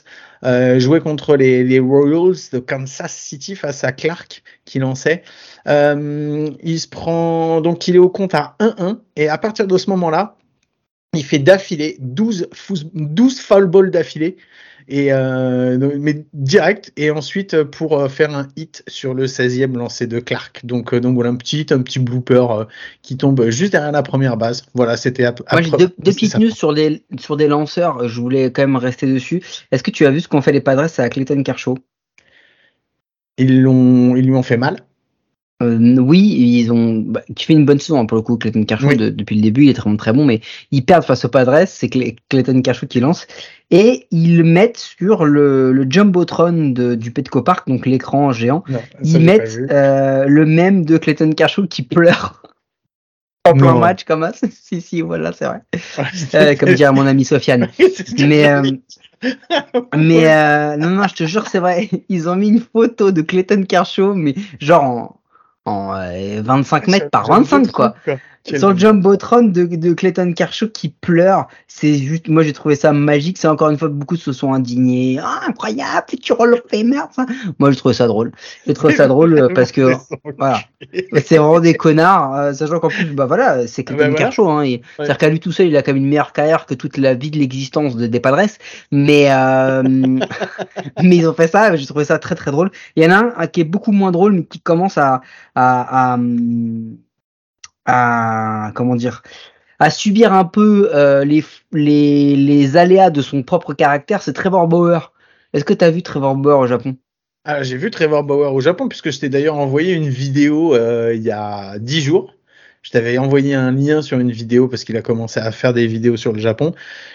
euh, jouait contre les, les Royals de Kansas City face à Clark qui lançait. Euh, il se prend donc il est au compte à 1-1 et à partir de ce moment-là, il fait d'affilée 12 fous- 12 foul balls d'affilée et euh, mais direct et ensuite euh, pour euh, faire un hit sur le 16e lancé de Clark. Donc donc voilà un petit un petit blooper qui tombe juste derrière la première base. Voilà, c'était à, à Moi, j'ai deux, petites news sur des, sur des lanceurs. Je voulais quand même rester dessus. Est-ce que tu as vu ce qu'ont fait les Padres à Clayton Kershaw? Ils l'ont ils lui ont fait mal. Euh, oui, ils ont, bah, qui fait une bonne saison hein, pour le coup. Clayton Kershaw Oui. de- depuis le début, il est très, très bon, mais ils perdent face aux Padres. C'est Clay- Clayton Kershaw qui lance et ils mettent sur le, le jumbotron de, du Petco Park, donc l'écran géant. Non, Ils mettent euh, le même de Clayton Kershaw qui pleure en plein Non. match comme ça. si si, voilà, c'est vrai. Ouais, Euh, comme dirait mon ami Sofiane. Mais, euh. Mais euh, non, non, je te jure, c'est vrai. Ils ont mis une photo de Clayton Kershaw, mais genre en, en euh, 25 mètres par 25, quoi. Le jumbotron de, de Clayton Kershaw qui pleure. C'est juste, moi j'ai trouvé ça magique. C'est encore une fois, beaucoup se sont indignés. Ah, incroyable, futur Hall of Famer, ça. Moi j'ai trouvé ça drôle. J'ai trouvé ça drôle euh, parce que voilà. c'est vraiment des connards, euh, sachant qu'en plus, bah voilà, c'est Clayton Ah bah voilà. Kershaw. Hein, C'est-à-dire qu'à lui tout seul, il a quand même une meilleure carrière que toute la vie de l'existence de, des Padres. Mais, euh, mais ils ont fait ça, j'ai trouvé ça très très drôle. Il y en a un qui est beaucoup moins drôle, mais qui commence à, à, à, à- comment dire, à subir un peu euh, les, les, les aléas de son propre caractère, c'est Trevor Bauer. Est-ce que tu as vu Trevor Bauer au Japon? Ah, j'ai vu Trevor Bauer au Japon, puisque je t'ai d'ailleurs envoyé une vidéo euh, il y a 10 jours. Je t'avais envoyé un lien sur une vidéo parce qu'il a commencé à faire des vidéos sur le Japon.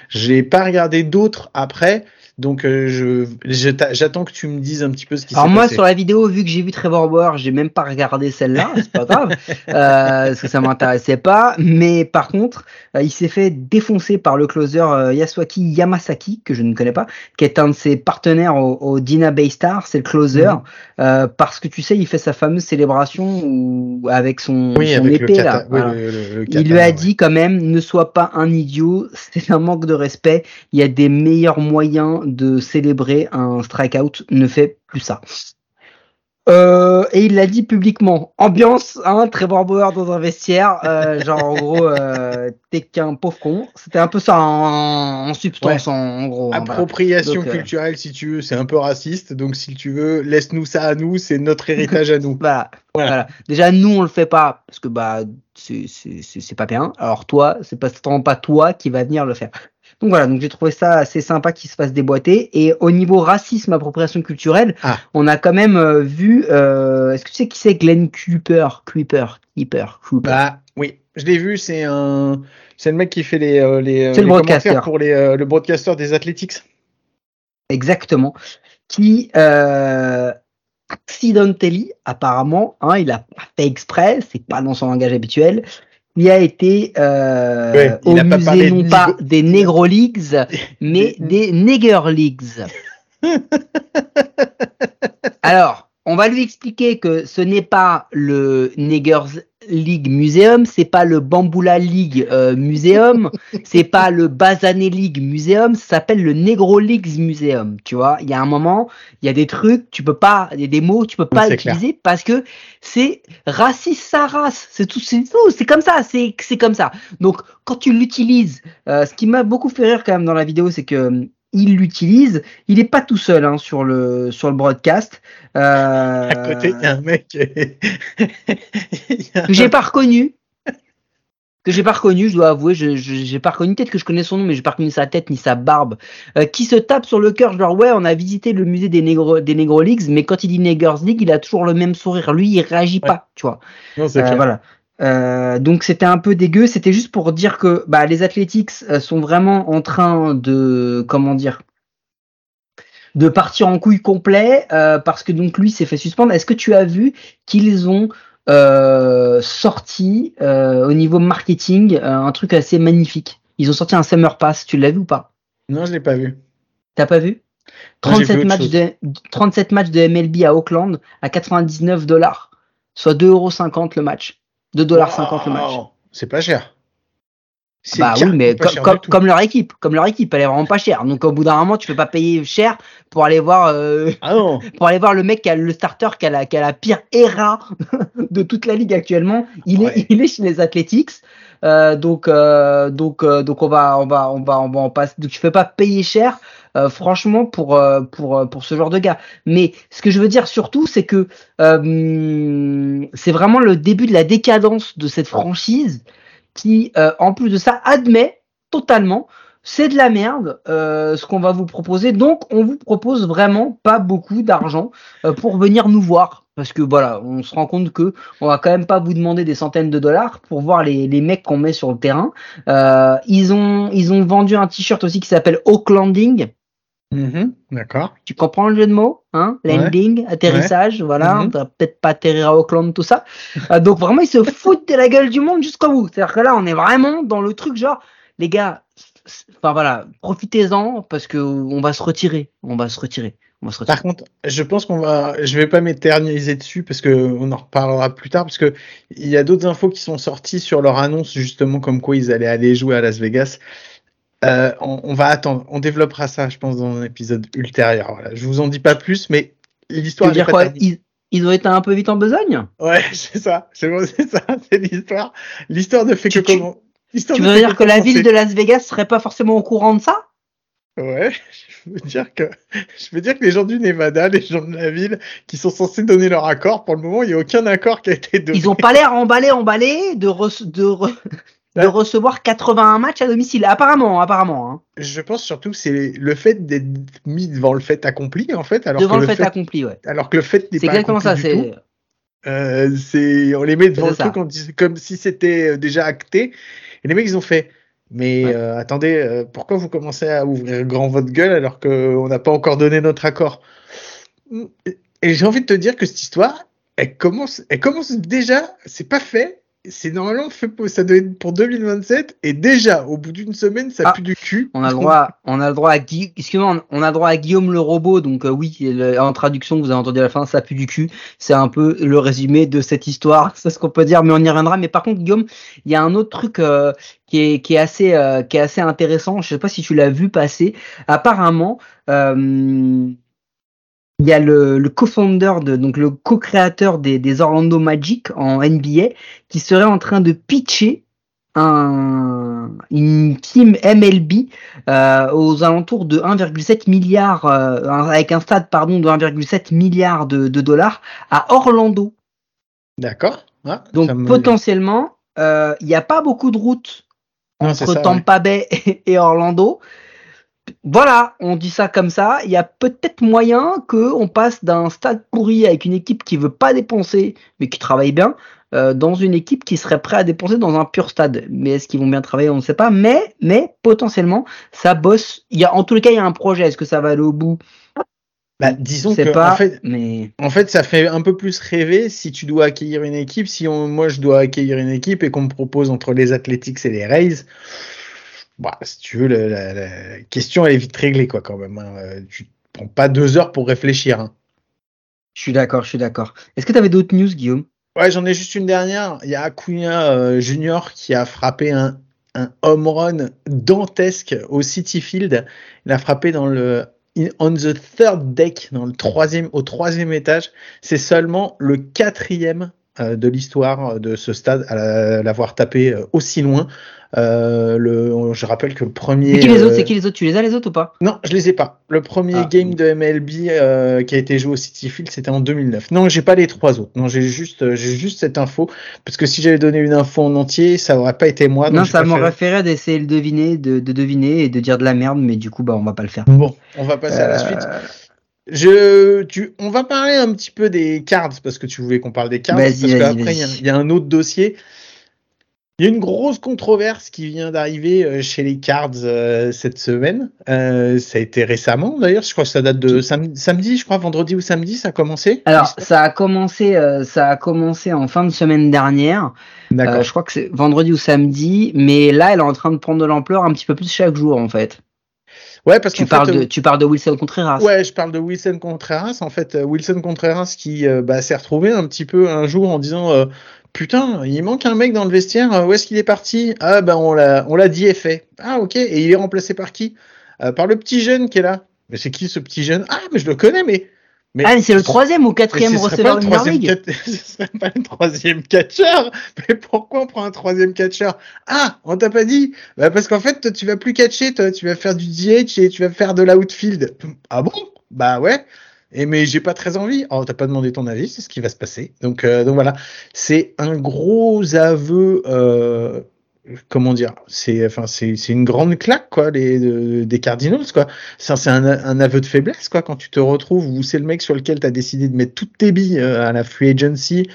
J'ai pas regardé d'autres après, donc euh, j'attends que tu me dises un petit peu ce qui s'est Alors moi passé. sur la vidéo, vu que j'ai vu Trevor Bauer, j'ai même pas regardé celle-là, c'est pas grave, euh, parce que ça m'intéressait pas. Mais par contre, euh, il s'est fait défoncer par le closer euh, Yasuaki Yamasaki, que je ne connais pas, qui est un de ses partenaires au, au Dina Baystar, c'est le closer, Mhm. euh, parce que tu sais, il fait sa fameuse célébration où, avec son, Oui, son avec épée le, là. kata- oui, voilà. le- le- le Il lui a ouais. dit quand même, ne sois pas un idiot, c'est un manque de respect. Il y a des meilleurs moyens de célébrer un strikeout ne fait plus ça. Euh, et il l'a dit publiquement. Ambiance, hein, Trevor Bauer dans un vestiaire, euh, genre en gros, euh, t'es qu'un pauvre con. C'était un peu ça en, en substance, Ouais. en, en gros. hein, voilà. Appropriation Donc, euh, culturelle, si tu veux, c'est un peu raciste. Donc, si tu veux, laisse-nous ça à nous, c'est notre héritage à nous. Voilà. Voilà. Voilà. Déjà, nous, on le fait pas parce que bah, c'est pas bien. Alors toi, c'est pas pas toi qui va venir le faire. Donc voilà. Donc j'ai trouvé ça assez sympa qu'il se fasse déboîter. Et au niveau racisme, appropriation culturelle, Ah. on a quand même euh, vu. euh, Est-ce que tu sais qui c'est Glenn Cooper, Cooper, Cooper, Cooper. Bah, oui, je l'ai vu, c'est un. C'est le mec qui fait les, euh, les, euh, C'est le les broadcaster. commentaires pour les, euh, le broadcaster des Athletics. Exactement. Qui euh, accidentally, apparemment, hein, il a pas fait exprès, c'est pas dans son langage habituel. Il a été euh, Ouais, au musée non pas des Negro Leagues, mais des Nigger Leagues. Alors, on va lui expliquer que ce n'est pas le Niggers League Museum, c'est pas le Bamboula League euh, Museum, c'est pas le Bazané League Museum, ça s'appelle le Negro Leagues Museum. Tu vois, il y a un moment, il y a des trucs, tu peux pas, il y a des mots, tu peux pas clair. utiliser parce que c'est raciste sa race. C'est tout, c'est tout, c'est comme ça, c'est c'est comme ça. Donc, quand tu l'utilises, euh, ce qui m'a beaucoup fait rire quand même dans la vidéo, c'est que il l'utilise. Il est pas tout seul hein, sur le sur le broadcast. Euh, À côté, il y a un mec. a que j'ai pas reconnu. Que j'ai pas reconnu, je dois avouer, je j'ai pas reconnu. Peut-être que je connais son nom, mais j'ai pas reconnu sa tête ni sa barbe. Euh, qui se tape sur le cœur, genre ouais, on a visité le musée des Negro des Negro Leagues, mais quand il dit Neggers League, il a toujours le même sourire. Lui, il réagit Ouais. pas, tu vois. Non, c'est Euh, voilà. Euh, donc c'était un peu dégueu. C'était juste pour dire que bah, les Athletics euh, sont vraiment en train de comment dire de partir en couille complet euh, parce que donc lui s'est fait suspendre. Est-ce que tu as vu qu'ils ont euh, sorti euh, au niveau marketing euh, un truc assez magnifique? Ils ont sorti un Summer Pass. Tu l'as vu ou pas? Non, je l'ai pas vu. T'as pas vu? Moi, j'ai vu 37 autre matchs de 37 matchs de MLB à Auckland à 99 dollars, soit 2,50€ le match. 2,50$ le match. C'est pas cher. Bah oui, mais comme, leur équipe, comme leur équipe, elle est vraiment pas chère. Donc au bout d'un moment, tu peux pas payer cher pour aller voir euh, Ah non. pour aller voir le mec qui a le starter qui a la, qui a la pire ERA de toute la ligue actuellement. Il Ouais. est il est chez les Athletics. Euh, donc euh, donc euh, donc on va on va on va on va en passer. Donc tu peux pas payer cher. euh, franchement pour pour pour ce genre de gars. Mais ce que je veux dire surtout c'est que c'est vraiment le début de la décadence de cette franchise qui en plus de ça admet totalement c'est de la merde euh, ce qu'on va vous proposer. Donc on vous propose vraiment pas beaucoup d'argent euh, pour venir nous voir. Parce que voilà, on se rend compte que on va quand même pas vous demander des centaines de dollars pour voir les, les mecs qu'on met sur le terrain. Euh, ils ont ils ont vendu un t-shirt aussi qui s'appelle Oaklanding. Mhm, D'accord. Tu comprends le jeu de mots, hein? Ouais. Landing, atterrissage, voilà. Mhm. On va peut-être pas atterrir à Auckland, tout ça. Euh, donc vraiment, ils se foutent de la gueule du monde jusqu'au bout. C'est-à-dire que là, on est vraiment dans le truc genre, les gars, enfin voilà, profitez-en parce que on va se retirer, on va se retirer, Par contre, je pense qu'on va, je vais pas m'éterniser dessus parce que on en reparlera plus tard parce que il y a d'autres infos qui sont sorties sur leur annonce justement comme quoi ils allaient aller jouer à Las Vegas. Euh, on, on va attendre, on développera ça, je pense, dans un épisode ultérieur. Voilà, je vous en dis pas plus, mais l'histoire. dire quoi ils, ils ont été un peu vite en besogne Ouais, c'est ça, c'est bon, c'est ça, c'est l'histoire. L'histoire ne fait que Tu- tu- comment. Tu veux dire que la commencer. ville de Las Vegas serait pas forcément au courant de ça? Ouais, je veux dire que je veux dire que les gens du Nevada, les gens de la ville, qui sont censés donner leur accord, pour le moment, il n'y a aucun accord qui a été donné. Ils ont pas l'air emballés, emballés de, rece- de, re- de Ouais. recevoir 81 matchs à domicile. Apparemment, apparemment. Hein. Je pense surtout que c'est le fait d'être mis devant le fait accompli, en fait, alors Devant que le fait, accompli, ouais. alors que le fait n'est C'est pas exactement ça. accompli du C'est tout. Euh, c'est on les met devant C'est le ça. truc on dit- comme si c'était euh, déjà acté. Et les mecs ils ont fait. Mais Ouais. euh, attendez, euh, pourquoi vous commencez à ouvrir grand votre gueule alors qu'on n'a pas encore donné notre accord? Et j'ai envie de te dire que cette histoire, elle commence, elle commence déjà. C'est pas fait, c'est normalement fait pour, ça doit être pour 2027 et déjà au bout d'une semaine ça Ah, pue du cul. On a le droit, on a le droit à on a le droit à Guillaume le robot. Donc euh, oui, le- en traduction, vous avez entendu à la fin, ça pue du cul. C'est un peu le résumé de cette histoire. C'est ce qu'on peut dire, mais on y reviendra. Mais par contre, Guillaume, il y a un autre truc euh, qui est qui est assez euh, qui est assez intéressant. Je sais pas si tu l'as vu passer. Apparemment. Euh, il y a le, le co-founder de donc le co-créateur des, des Orlando Magic en NBA qui serait en train de pitcher un une team MLB euh, aux alentours de 1,7 milliard euh, avec un stade pardon de 1,7 milliard de, de dollars à Orlando. D'accord. Ah, Donc me- potentiellement, euh, il n'y a pas beaucoup de routes Non, entre. Tampa Bay et Orlando. Voilà, on dit ça comme ça. Il y a peut-être moyen que on passe d'un stade pourri avec une équipe qui veut pas dépenser, mais qui travaille bien, euh, dans une équipe qui serait prête à dépenser dans un pur stade. Mais est-ce qu'ils vont bien travailler On ne sait pas. Mais, mais potentiellement, ça bosse. Il y a, en tous les cas, il y a un projet. Est-ce que ça va aller au bout? Bah, disons que pas. en fait, Mais En fait, ça fait un peu plus rêver si tu dois accueillir une équipe. Si on, moi, je dois accueillir une équipe et qu'on me propose entre les Athletics et les Rays, bah, si tu veux, la, la- la question elle est vite réglée, quoi, quand même. hein. Euh, Tu prends pas deux heures pour réfléchir. hein. je suis d'accord, je suis d'accord. Est-ce que tu avais d'autres news, Guillaume? Ouais, j'en ai juste une dernière. Il y a Acuna euh, Junior qui a frappé un, un home run dantesque au City Field. Il a frappé dans le on the third deck, dans le troisième, au troisième étage. C'est seulement le quatrième de l'histoire de ce stade à la- l'avoir tapé euh, aussi loin. Euh, le, je rappelle que le premier. C'est qui les autres euh, C'est qui les autres? Tu les as les autres ou pas? Non, je les ai pas. Le premier Ah. game de MLB euh, qui a été joué au City Field, c'était en 2009. Non, j'ai pas les trois autres. Non, j'ai juste, euh, j'ai juste cette info parce que si j'avais donné une info en entier, ça aurait pas été moi. Non, ça m'aurait fait d'essayer de deviner, de, de deviner et de dire de la merde, mais du coup, bah, on va pas le faire. Bon, on va passer à la suite. Je, tu, on va parler un petit peu des cards parce que tu voulais qu'on parle des cards. Parce qu'après, il y, a- y un autre dossier. Il y a une grosse controverse qui vient d'arriver euh, chez les Cards euh, cette semaine. Euh, ça a été récemment d'ailleurs. Je crois que ça date de sam- samedi, je crois, vendredi ou samedi, ça a commencé. Alors, ça a commencé, euh, ça a commencé en fin de semaine dernière. D'accord. Je crois que c'est vendredi ou samedi, mais là, elle est en train de prendre de l'ampleur un petit peu plus chaque jour, en fait. Ouais, parce Tu parles fait, de, euh, tu parles de Wilson Contreras. Ouais, je parle de Wilson Contreras. En fait, euh, Wilson Contreras qui euh, bah, s'est retrouvé un petit peu un jour en disant euh, Putain, il manque un mec dans le vestiaire. Où est-ce qu'il est parti? Ah, ben on l'a, on l'a dit et fait. Ah, ok. Et il est remplacé par qui? Euh, Par le petit jeune qui est là. Mais c'est qui ce petit jeune? Ah, mais je le connais, mais. Mais Ah, mais c'est le troisième ou quatrième receveur de troisième League. cat- ce serait pas le troisième catcheur. Mais pourquoi on prend un troisième catcheur? Ah, on t'a pas dit? Bah Parce qu'en fait, toi, tu vas plus catcher, toi, tu vas faire du DH et tu vas faire de l'outfield. Ah bon? Bah ouais. Et mais j'ai pas très envie. Oh, t'as pas demandé ton avis, c'est ce qui va se passer. Donc, euh, donc voilà, c'est un gros aveu. Euh, comment dire C'est enfin c'est une grande claque quoi, les de- des Cardinals quoi. Ça c'est un, un aveu de faiblesse quoi quand tu te retrouves où c'est le mec sur lequel tu as décidé de mettre toutes tes billes euh, à la free agency.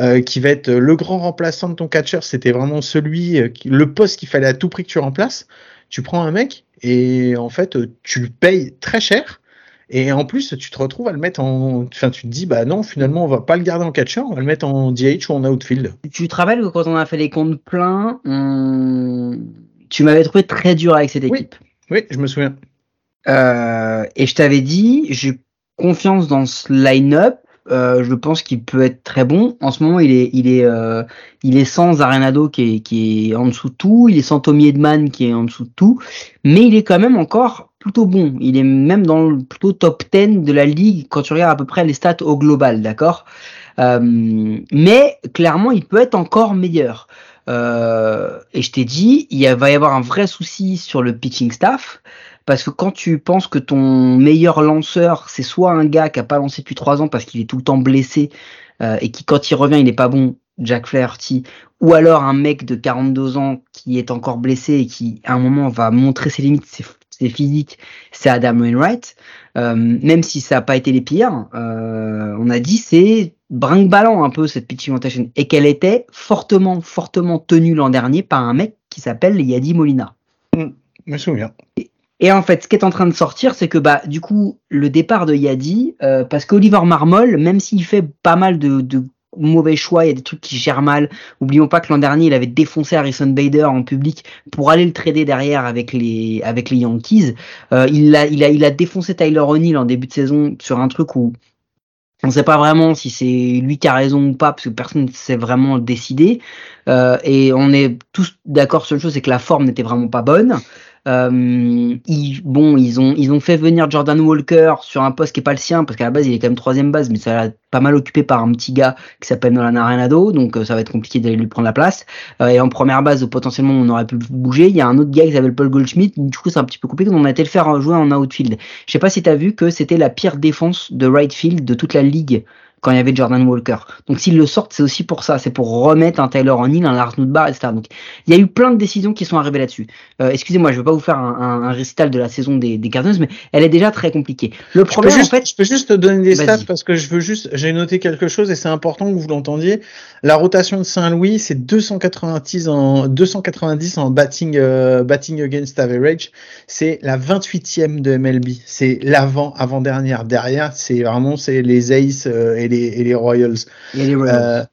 euh, qui va être le grand remplaçant de ton catcher, c'était vraiment celui, euh, qui- le poste qu'il fallait à tout prix que tu remplaces. Tu prends un mec et en fait tu le payes très cher et en plus tu te retrouves à le mettre en, enfin tu te dis bah non finalement on va pas le garder en catcher, on va le mettre en DH ou en outfield. Tu te rappelles que quand on a fait les comptes pleins, on- tu m'avais trouvé très dur avec cette Oui. équipe. Oui, je me souviens. Euh, et je t'avais dit, j'ai confiance dans ce line-up. Euh, je pense qu'il peut être très bon. En ce moment, il est, il est, euh, il est sans Arenado qui est, qui est en dessous de tout. Il est sans Tommy Edman qui est en dessous de tout. Mais il est quand même encore plutôt bon. Il est même dans le plutôt top 10 de la ligue quand tu regardes à peu près les stats au global, d'accord? Euh, Mais clairement, il peut être encore meilleur. Et je t'ai dit, il va y avoir un vrai souci sur le pitching staff. Parce que quand tu penses que ton meilleur lanceur, c'est soit un gars qui a pas lancé depuis trois ans parce qu'il est tout le temps blessé euh, et qui quand il revient il n'est pas bon, Jack Flaherty, ou alors un mec de 42 ans qui est encore blessé et qui à un moment va montrer ses limites, ses, ses physiques, c'est Adam Wainwright. Euh, même si ça n'a pas été les pires, euh, on a dit c'est brinque-ballant un peu cette pitching rotation et qu'elle était fortement, fortement tenue l'an dernier par un mec qui s'appelle Yadi Molina. Je me souviens. Et en fait, ce qui est en train de sortir, c'est que bah du coup, le départ de Yadi, euh, parce qu'Oliver Marmol, même s'il fait pas mal de, de mauvais choix, il y a des trucs qui gèrent mal. Oublions pas que l'an dernier, il avait défoncé Harrison Bader en public pour aller le trader derrière avec les avec les Yankees. Euh, il a il a il a défoncé Tyler O'Neill en début de saison sur un truc où on ne sait pas vraiment si c'est lui qui a raison ou pas, parce que personne ne s'est vraiment décidé. Euh, et on est tous d'accord sur une chose, c'est que la forme n'était vraiment pas bonne. Euh, bon, ils ont, ils ont fait venir Jordan Walker sur un poste qui est pas le sien, parce qu'à la base, il est quand même troisième base, mais ça l'a pas mal occupé par un petit gars qui s'appelle Nolan Arenado, donc euh, ça va être compliqué d'aller lui prendre la place. Euh, et en première base, potentiellement, on aurait pu bouger. Il y a un autre gars qui s'appelle Paul Goldschmidt, du coup, c'est un petit peu compliqué, on a été le faire jouer en outfield. Je sais pas si tu as vu que c'était la pire défense de right field de toute la ligue quand il y avait Jordan Walker. Donc s'ils le sortent, c'est aussi pour ça, c'est pour remettre un Taylor O'Neill, un Lars Nootbaar, etc. Donc il y a eu plein de décisions qui sont arrivées là-dessus. Euh, excusez-moi, je ne vais pas vous faire un, un, un, récital de la saison des, des Cardinals, mais elle est déjà très compliquée. Le problème, juste, en fait, je peux juste te donner des stats parce que je veux juste, j'ai noté quelque chose et c'est important que vous l'entendiez. La rotation de Saint-Louis, c'est 290 en 290 en batting euh, batting against average. C'est la 28e de MLB. C'est l'avant avant dernière. Derrière, c'est vraiment c'est les Aces euh, et les, et les Royals. Et les Royals. Euh,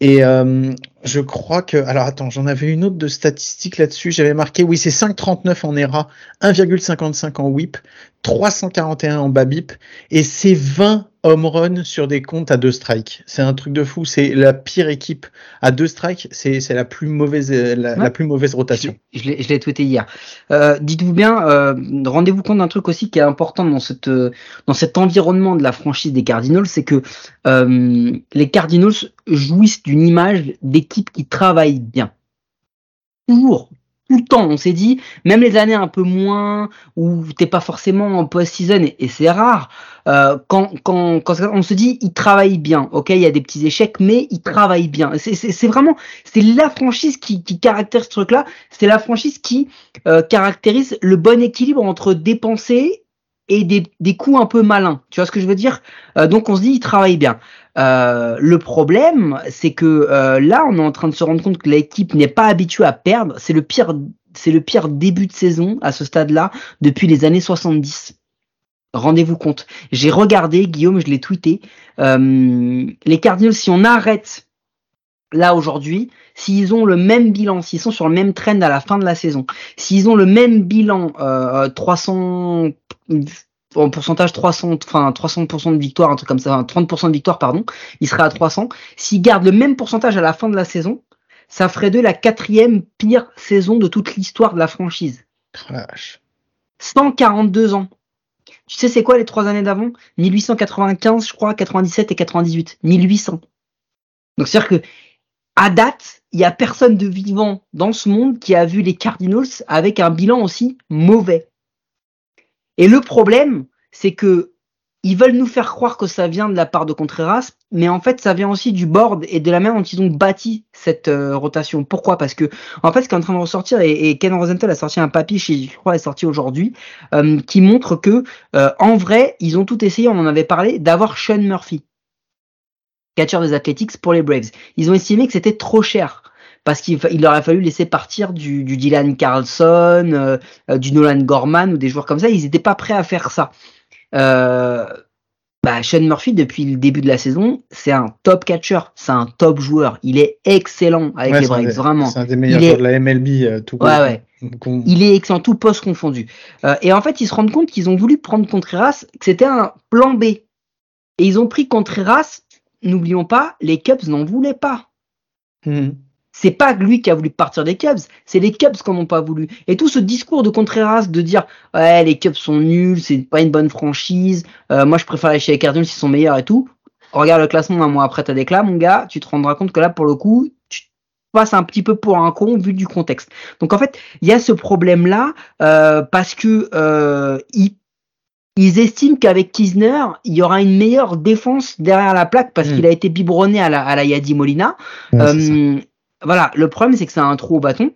et euh, je crois que alors attends, j'en avais une autre de statistique là-dessus. J'avais marqué oui, c'est 5,39 en ERA, 1,55 en WHIP, 341 en BABIP et c'est 20 home run sur des comptes à deux strikes. C'est un truc de fou. C'est la pire équipe à deux strikes. C'est c'est la plus mauvaise la, Ouais. la plus mauvaise rotation. Je l'ai je l'ai tweeté hier. Euh, Dites-vous bien, euh, rendez-vous compte d'un truc aussi qui est important dans cette euh, dans cet environnement de la franchise des Cardinals, c'est que euh, les Cardinals jouissent d'une image d'équipe qui travaille bien. Toujours, tout le temps. On s'est dit, même les années un peu moins où t'es pas forcément en post-season et, et c'est rare. euh, quand, quand, quand on se dit, ils travaillent bien. Ok, il y a des petits échecs, mais ils travaillent bien. C'est vraiment, c'est la franchise qui, qui caractérise ce truc-là. C'est la franchise qui euh, caractérise le bon équilibre entre dépenser et des, des coups un peu malins. Tu vois ce que je veux dire? Euh, Donc on se dit, ils travaillent bien. Euh, le problème, c'est que euh, là, on est en train de se rendre compte que l'équipe n'est pas habituée à perdre. C'est le pire, c'est le pire début de saison à ce stade-là depuis les années 70. Rendez-vous compte. J'ai regardé, Guillaume, je l'ai tweeté. Euh, les Cardinals, si on arrête là aujourd'hui, s'ils ont le même bilan, s'ils sont sur le même trend à la fin de la saison, s'ils ont le même bilan, euh, 300 en pourcentage 300, enfin 300% de victoire, un truc comme ça, enfin, 30% de victoire, pardon, il serait à 300. S'ils gardent le même pourcentage à la fin de la saison, ça ferait de la quatrième pire saison de toute l'histoire de la franchise. Vache. 142 ans. Tu sais c'est quoi les trois années d'avant? 1895, je crois, 97 et 98. 1800. Donc c'est-à-dire que à date, il y a personne de vivant dans ce monde qui a vu les Cardinals avec un bilan aussi mauvais. Et le problème, c'est que ils veulent nous faire croire que ça vient de la part de Contreras, mais en fait, ça vient aussi du board et de la manière dont ils ont bâti cette euh, rotation. Pourquoi? Parce que, en fait, ce qui est en train de ressortir, et, Ken Rosenthal a sorti un papier, je crois, est sorti aujourd'hui, euh, qui montre que, euh, en vrai, ils ont tout essayé, on en avait parlé, d'avoir Sean Murphy, catcheur des Athletics pour les Braves. Ils ont estimé que c'était trop cher parce qu'il il leur a fallu laisser partir du, du Dylan Carlson, euh, euh, du Nolan Gorman ou des joueurs comme ça. Ils n'étaient pas prêts à faire ça. Euh, bah, Sean Murphy, depuis le début de la saison, c'est un top catcher, c'est un top joueur. Il est excellent avec Ouais, les Braves, vraiment. C'est un des meilleurs est- joueurs de la MLB euh, tout. Ouais, ouais. Il est excellent, tout poste confondu. Euh, et en fait, ils se rendent compte qu'ils ont voulu prendre Contreras, que c'était un plan B. Et ils ont pris Contreras, n'oublions pas, les Cubs n'en voulaient pas. Mhm. C'est pas lui qui a voulu partir des Cubs, c'est les Cubs qui n'en ont pas voulu. Et tout ce discours de Contreras de dire ouais les Cubs sont nuls, c'est pas une bonne franchise, euh, moi je préfère aller chez les Cardinals, ils sont meilleurs et tout. Regarde le classement un mois après ta déclat, mon gars, tu te rendras compte que là pour le coup, tu passes un petit peu pour un con vu du contexte. Donc en fait, il y a ce problème là euh, parce que euh, ils estiment qu'avec Kisner, il y aura une meilleure défense derrière la plaque parce Mm. qu'il a été biberonné à la, à la Yadi Molina. Ouais. Euh, voilà, le problème c'est que c'est un trou au bâton.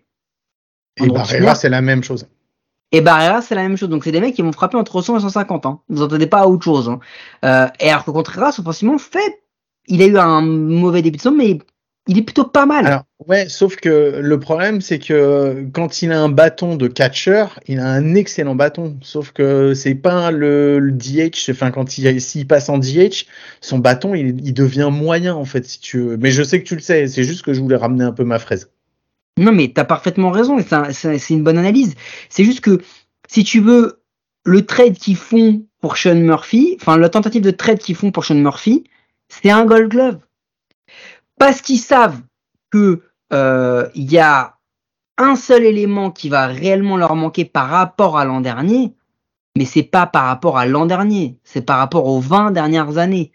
Et Barrera, c'est la même chose. Et Barrera, c'est la même chose. Donc c'est des mecs qui vont frapper entre 100 et 150. Hein. Vous entendez pas à autre chose. Hein. Euh, et alors que Contreras, offensivement, fait, il a eu un mauvais début de saison, mais il est plutôt pas mal. Alors, ouais, sauf que le problème, c'est que quand il a un bâton de catcher, il a un excellent bâton. Sauf que c'est pas le, le DH, enfin, quand il, s'il passe en DH, son bâton, il, il, devient moyen, en fait, si tu veux. Mais je sais que tu le sais, c'est juste que je voulais ramener un peu ma fraise. Non, mais t'as parfaitement raison, c'est une bonne analyse. C'est juste que, si tu veux, le trade qu'ils font pour Sean Murphy, enfin, la tentative de trade qu'ils font pour Sean Murphy, c'est un gold glove parce qu'ils savent que euh, il y a un seul élément qui va réellement leur manquer par rapport à l'an dernier, mais c'est pas par rapport à l'an dernier, c'est par rapport aux 20 dernières années.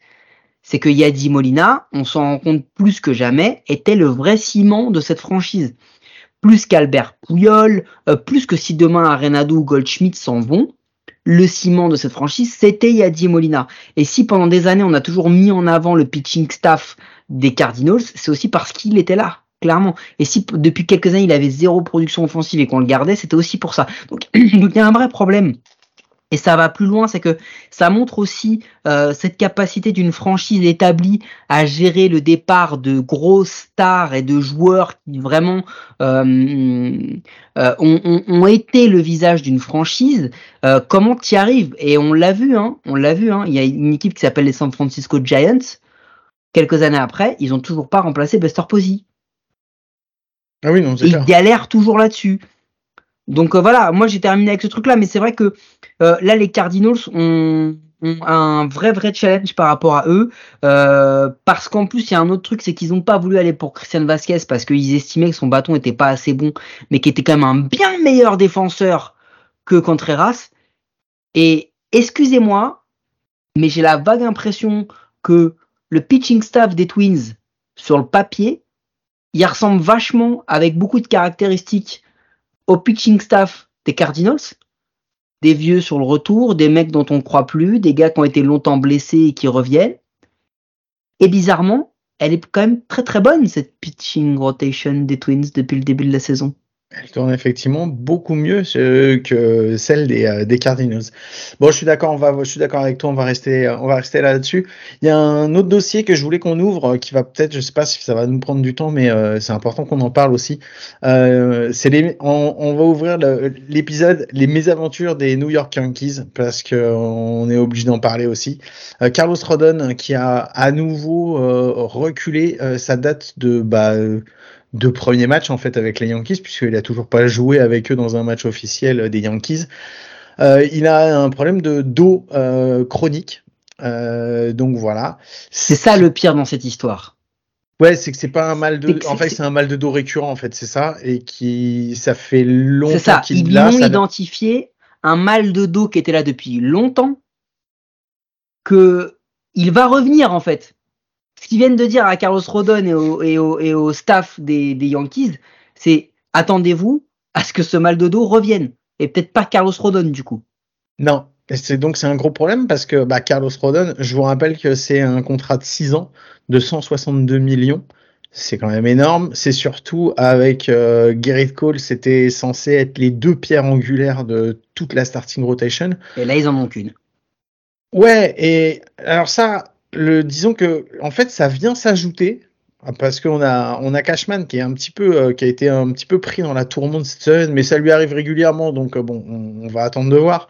C'est que Yadi Molina, on s'en rend compte plus que jamais, était le vrai ciment de cette franchise. Plus qu'Albert Pouyol, euh, plus que si demain Arenado ou Goldschmidt s'en vont, le ciment de cette franchise, c'était Yadi Molina. Et si pendant des années on a toujours mis en avant le pitching staff des Cardinals, c'est aussi parce qu'il était là, clairement. Et si depuis quelques années il avait zéro production offensive et qu'on le gardait, c'était aussi pour ça. Donc, il y a un vrai problème. Et ça va plus loin, c'est que ça montre aussi euh, cette capacité d'une franchise établie à gérer le départ de grosses stars et de joueurs qui vraiment euh, euh, ont, ont, ont, été le visage d'une franchise. Comment tu y arrives? Et on l'a vu, hein, on l'a vu. Hein, il y a une équipe qui s'appelle les San Francisco Giants quelques années après, ils ont toujours pas remplacé Buster Posey. Ah oui, non, c'est Ils galèrent toujours là-dessus. Donc euh, voilà, moi j'ai terminé avec ce truc-là, mais c'est vrai que euh, là les Cardinals ont, ont, un vrai vrai challenge par rapport à eux, euh, parce qu'en plus il y a un autre truc, c'est qu'ils n'ont pas voulu aller pour Christian Vasquez parce qu'ils estimaient que son bâton était pas assez bon, mais qui était quand même un bien meilleur défenseur que Contreras. Et excusez-moi, mais j'ai la vague impression que le pitching staff des Twins sur le papier, il ressemble vachement avec beaucoup de caractéristiques au pitching staff des Cardinals. Des vieux sur le retour, des mecs dont on ne croit plus, des gars qui ont été longtemps blessés et qui reviennent. Et bizarrement, elle est quand même très très bonne cette pitching rotation des Twins depuis le début de la saison. Elle tourne effectivement beaucoup mieux que celle des, euh, des Cardinals. Bon, je suis d'accord, on va, je suis d'accord avec toi, on va rester, on va rester là-dessus. Il y a un autre dossier que je voulais qu'on ouvre, qui va peut-être, je sais pas si ça va nous prendre du temps, mais euh, c'est important qu'on en parle aussi. Euh, on, va ouvrir l'épisode les mésaventures des New York Yankees parce que on est obligé d'en parler aussi. Euh, Carlos Rodon qui a à nouveau euh, reculé sa date de bah deux premiers matchs en fait avec les Yankees puisqu'il a toujours pas joué avec eux dans un match officiel des Yankees. Euh, il a un problème de dos euh, chronique, euh, donc voilà. C'est ça le pire dans cette histoire. Ouais, c'est que c'est pas un mal de, en fait c'est un mal de dos récurrent en fait, c'est ça, et qui ça fait longtemps qu'il l'a. Ils ont identifié un mal de dos qui était là depuis longtemps, que il va revenir en fait ce qu'ils viennent de dire à Carlos Rodon et au, et au, et au staff des, des Yankees, c'est attendez-vous à ce que ce mal de dos revienne. Et peut-être pas Carlos Rodon du coup. Non. C'est donc c'est un gros problème parce que bah, Carlos Rodon, je vous rappelle que c'est un contrat de 6 ans de 162 millions. C'est quand même énorme. C'est surtout avec euh, Gerrit Cole, c'était censé être les deux pierres angulaires de toute la starting rotation. Et là, ils en ont qu'une. Ouais, et alors ça, disons que en fait ça vient s'ajouter parce qu'on a on a Cashman qui est un petit peu euh, qui a été un petit peu pris dans la tourmente cette semaine, mais ça lui arrive régulièrement donc euh, bon on, va attendre de voir.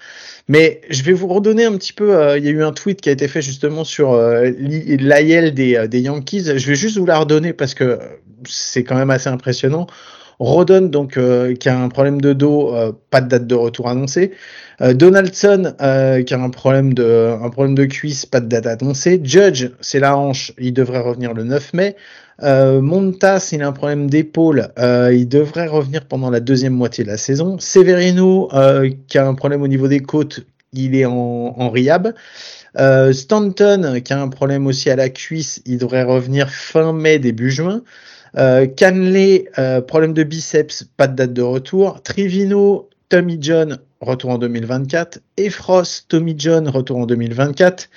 Mais je vais vous redonner un petit peu. Euh, il y a eu un tweet qui a été fait justement sur l'AIL des Yankees. Je vais juste vous la redonner parce que c'est quand même assez impressionnant. Rodon, donc, euh, qui a un problème de dos, euh, pas de date de retour annoncée. Euh, Donaldson, qui a un problème de, un problème de cuisse, pas de date annoncée. Judge, c'est la hanche, il devrait revenir le 9 mai. Montas, il a un problème d'épaule, il devrait revenir pendant la deuxième moitié de la saison. Severino, qui a un problème au niveau des côtes, il est en, en. Euh, Stanton, qui a un problème aussi à la cuisse, il devrait revenir fin mai, début juin. Euh, Canley, euh, problème de biceps, pas de date de retour. Trivino, Tommy John, retour en 2024. Efros, Tommy John, retour en 2024.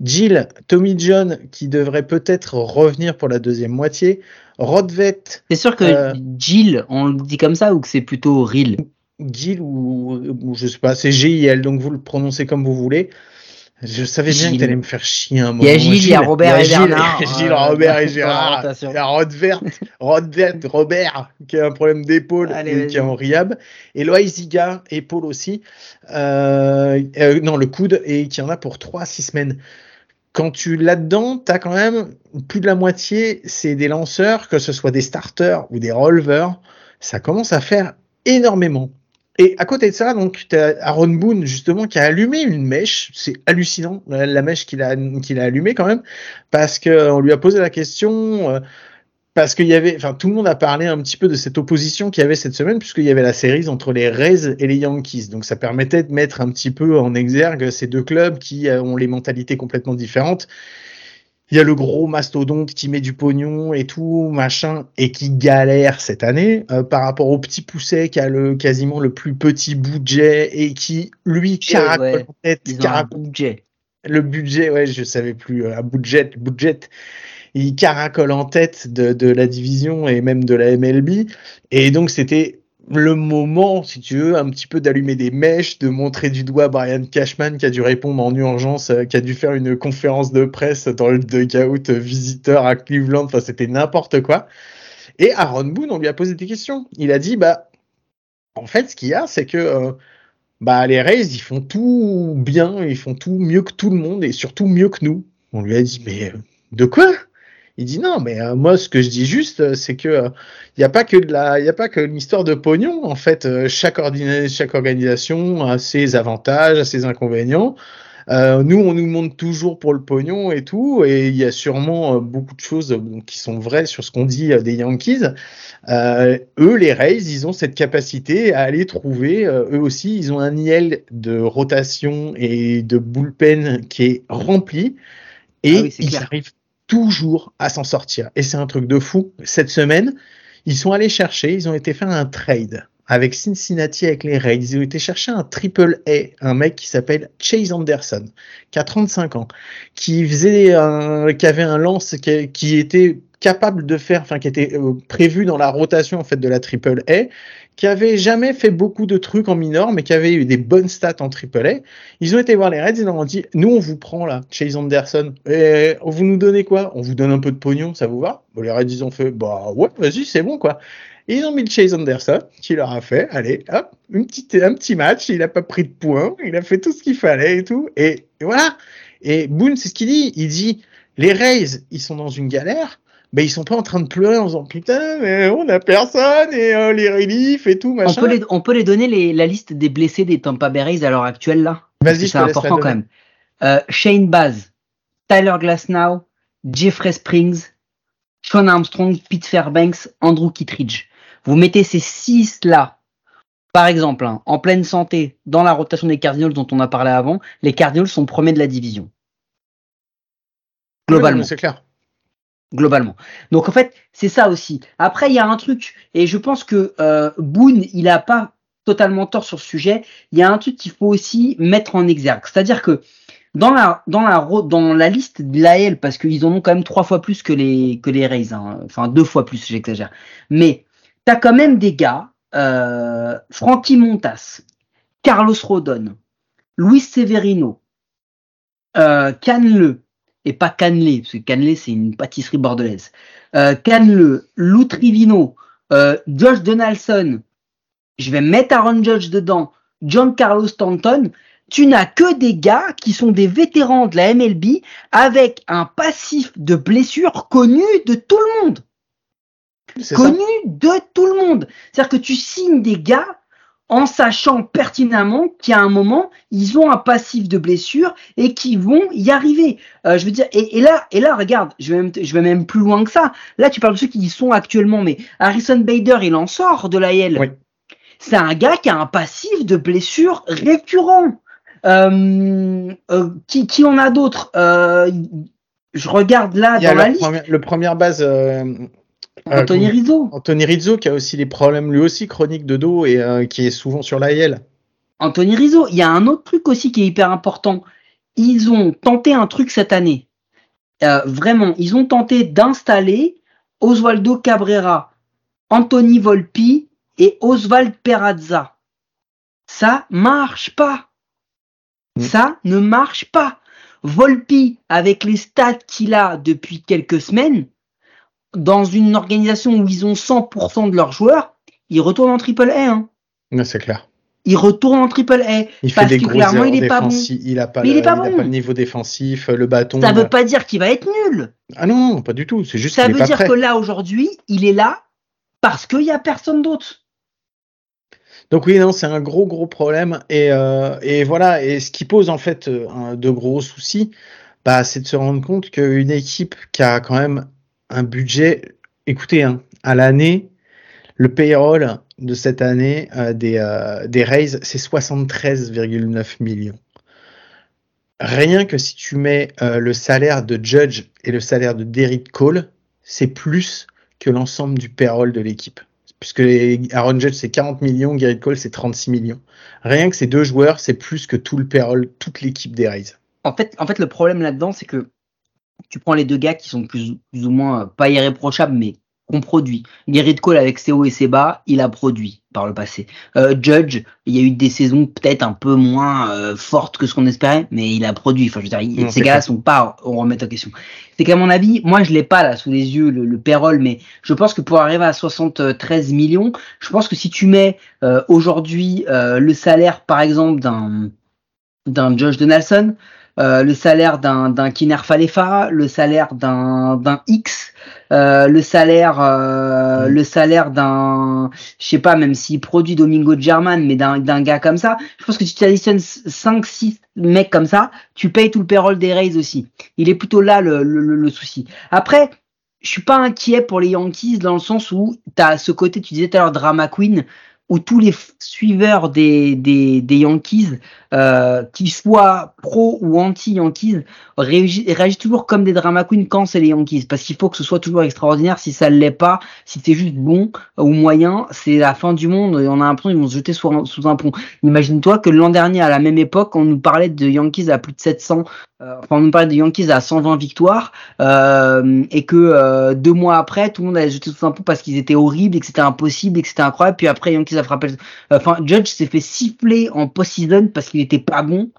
Jill, Tommy John, qui devrait peut-être revenir pour la deuxième moitié. Rodvet. C'est sûr que euh, Jill, on le dit comme ça ou que c'est plutôt Ril Jill ou, ou, je sais pas, c'est G-I-L, donc vous le prononcez comme vous voulez. Je savais bien Gilles. que t'allais me faire chier un moment. Il y a Gilles, il y a Robert et Gilles, Bernard. Gilles, Robert et Gérard. Il y a Rod Vert, Rod Vert, Robert, qui a un problème d'épaule et qui est en rehab. Et Loïs Ziga, épaule aussi. Euh, euh, non, le coude, et qui en a pour 3 à 6 semaines. Quand tu là-dedans, t'as quand même plus de la moitié, c'est des lanceurs, que ce soit des starters ou des releveurs. Ça commence à faire énormément. Et à côté de ça, donc, tu as Aaron Boone, justement, qui a allumé une mèche. C'est hallucinant, la, mèche qu'il a, qu'il a allumée quand même, parce qu'on lui a posé la question, euh, parce qu'il y avait, enfin, tout le monde a parlé un petit peu de cette opposition qu'il y avait cette semaine, puisqu'il y avait la série entre les Rays et les Yankees. Donc, ça permettait de mettre un petit peu en exergue ces deux clubs qui euh, ont les mentalités complètement différentes. Il y a le gros mastodonte qui met du pognon et tout, machin, et qui galère cette année euh, par rapport au petit pousset qui a le quasiment le plus petit budget et qui, lui, caracole ouais. en tête, caracole budget. le budget, ouais, je savais plus, euh, un budget, budget, il caracole en tête de, de la division et même de la MLB. Et donc, c'était le moment, si tu veux, un petit peu d'allumer des mèches, de montrer du doigt Brian Cashman qui a dû répondre en urgence, euh, qui a dû faire une conférence de presse dans le dugout euh, visiteur à Cleveland. Enfin, c'était n'importe quoi. Et Aaron Boone, on lui a posé des questions. Il a dit, bah, en fait, ce qu'il y a, c'est que euh, bah, les Rays, ils font tout bien, ils font tout mieux que tout le monde et surtout mieux que nous. On lui a dit, mais de quoi? Il dit non, mais euh, moi, ce que je dis juste, euh, c'est que il n'y a pas que de la, il a pas que l'histoire de pognon. En fait, euh, chaque, ordina- chaque organisation a ses avantages, a ses inconvénients. Euh, nous, on nous montre toujours pour le pognon et tout, et il y a sûrement euh, beaucoup de choses euh, qui sont vraies sur ce qu'on dit euh, des Yankees. Euh, eux, les Rays, ils ont cette capacité à aller trouver. euh, eux aussi, ils ont un IL de rotation et de bullpen qui est rempli, et Ah oui, ils clair. arrivent toujours à s'en sortir. Et c'est un truc de fou. Cette semaine, ils sont allés chercher, ils ont été faire un trade avec Cincinnati, avec les Rays. Ils ont été chercher un triple A, un mec qui s'appelle Chase Anderson, qui a 35 ans, qui faisait un, qui avait un lance qui, qui était capable de faire, enfin qui était euh, prévu dans la rotation en fait de la triple A, qui avait jamais fait beaucoup de trucs en minor, mais qui avait eu des bonnes stats en triple A. Ils ont été voir les Reds, ils leur ont dit, nous on vous prend là, Chase Anderson, et vous nous donnez quoi? On vous donne un peu de pognon, ça vous va? Bon, Les Reds ils ont fait, bah ouais, vas-y, c'est bon quoi. Ils ont mis Chase Anderson, qui leur a fait, allez, hop, une petite, un petit match, il a pas pris de points, il a fait tout ce qu'il fallait et tout, et, et voilà. Et Boone, c'est ce qu'il dit, il dit, les Rays, ils sont dans une galère, mais ils sont pas en train de pleurer en disant putain mais on a personne et euh, les reliefs et tout On machin. peut, les, on peut les donner les, la liste des blessés des Tampa Bay Rays à l'heure actuelle là Vas-y, C'est important quand même. Euh, Shane Baz, Tyler Glasnow, Jeffrey Springs, Sean Armstrong, Pete Fairbanks, Andrew Kittredge. Vous mettez ces six là, par exemple, hein, en pleine santé, dans la rotation des Cardinals dont on a parlé avant, les Cardinals sont premiers de la division. Globalement c'est clair. Globalement. Donc en fait, c'est ça aussi. Après, il y a un truc, et je pense que euh, Boone, il a pas totalement tort sur ce sujet. Il y a un truc qu'il faut aussi mettre en exergue, c'est-à-dire que dans la dans la dans la liste de l'AL, parce qu'ils en ont quand même trois fois plus que les que les Rays, hein. enfin deux fois plus, j'exagère. Mais t'as quand même des gars, euh, Frankie Montas, Carlos Rodon, Luis Severino, euh, et pas Canley, parce que Canley c'est une pâtisserie bordelaise. Euh, Canle, Lou Trivino, euh, Josh Donaldson, je vais mettre Aaron Judge dedans, John Carlos Stanton, tu n'as que des gars qui sont des vétérans de la MLB avec un passif de blessures connu de tout le monde ça. connu de tout le monde. C'est-à-dire que tu signes des gars en sachant pertinemment qu'à un moment, ils ont un passif de blessure et qu'ils vont y arriver. Euh, je veux dire, et, et là, et là, regarde, je vais, même, je vais même plus loin que ça. Là, tu parles de ceux qui y sont actuellement, mais Harrison Bader, il en sort de l'AL. Oui. C'est un gars qui a un passif de blessure récurrent. Euh, euh, qui, qui en a d'autres? Je regarde là dans la liste. première- le première base Anthony comment- Rizzo. Anthony Rizzo qui a aussi des problèmes lui aussi chroniques de dos et euh, qui est souvent sur l'AL. Anthony Rizzo. Il y a un autre truc aussi qui est hyper important. Ils ont tenté un truc cette année. Euh, vraiment, ils ont tenté d'installer Osvaldo Cabrera, Anthony Volpi et Oswald Perazza. Ça marche pas. Mm. Ça ne marche pas. Volpi, avec les stats qu'il a depuis quelques semaines, dans une organisation où ils ont 100% de leurs joueurs, il retourne en triple A. Hein. C'est clair. Il retourne en triple A. Il parce fait des que gros clairement, il erreurs est pas bon. Il a pas, bon. pas le niveau défensif, le bâton. Ça veut pas dire qu'il va être nul. Ah non, non, pas du tout. C'est juste Ça veut pas dire prêt. que là, aujourd'hui, il est là parce qu'il y a personne d'autre. Donc oui, non, c'est un gros gros problème et, euh, et voilà. Et ce qui pose en fait euh, de gros soucis, bah, c'est de se rendre compte qu'une équipe qui a quand même un budget, écoutez, hein, à l'année, le payroll de cette année euh, des euh, des Rays, c'est 73,9 millions. Rien que si tu mets euh, le salaire de Judge et le salaire de Derrick Cole, c'est plus que l'ensemble du payroll de l'équipe puisque Aaron Judge c'est 40 millions, Garrett Cole c'est 36 millions. Rien que ces deux joueurs, c'est plus que tout le payroll, toute l'équipe des Rays. En fait, en fait, le problème là-dedans, c'est que tu prends les deux gars qui sont plus, plus ou moins euh, pas irréprochables, mais qu'on produit. Garrett Cole avec ses hauts et ses bas, il a produit par le passé. Euh, Judge, il y a eu des saisons peut-être un peu moins euh, fortes que ce qu'on espérait, mais il a produit. Enfin, je veux dire, il- Non, ces gars-là sont pas on remettre en question. C'est qu'à mon avis, moi je l'ai pas là sous les yeux le, le payroll, mais je pense que pour arriver à 73 millions, je pense que si tu mets euh, aujourd'hui euh, le salaire par exemple d'un d'un Josh Donaldson, euh, le salaire d'un d'un Kiner Falefa, le salaire d'un d'un X, euh, le salaire euh, Mm. le salaire d'un je sais pas même s'il produit Domingo German mais d'un d'un gars comme ça, je pense que si tu additionnes 5 6 mecs comme ça, tu payes tout le payroll des Rays aussi. Il est plutôt là le, le, le- le souci. Après, je suis pas inquiet pour les Yankees dans le sens où tu as ce côté, tu disais tout à l'heure, drama queen, où tous les suiveurs des, des, des Yankees, euh, qu'ils soient pro ou anti-Yankees, réagissent, toujours comme des drama queens quand c'est les Yankees. Parce qu'il faut que ce soit toujours extraordinaire. Si ça ne l'est pas, si c'est juste bon ou moyen, c'est la fin du monde. Et on a l'impression qu'ils vont se jeter sous un, pont. Imagine-toi que l'an dernier, à la même époque, on nous parlait de Yankees à plus de 700, euh, enfin, on parlait de Yankees à 120 victoires, euh, et que euh, deux mois après, tout le monde allait jeter sous un pont parce qu'ils étaient horribles et que c'était impossible et que c'était incroyable. Puis après, Yankees a frappé. Enfin, Judge s'est fait siffler en post-season parce qu'il était pas bon.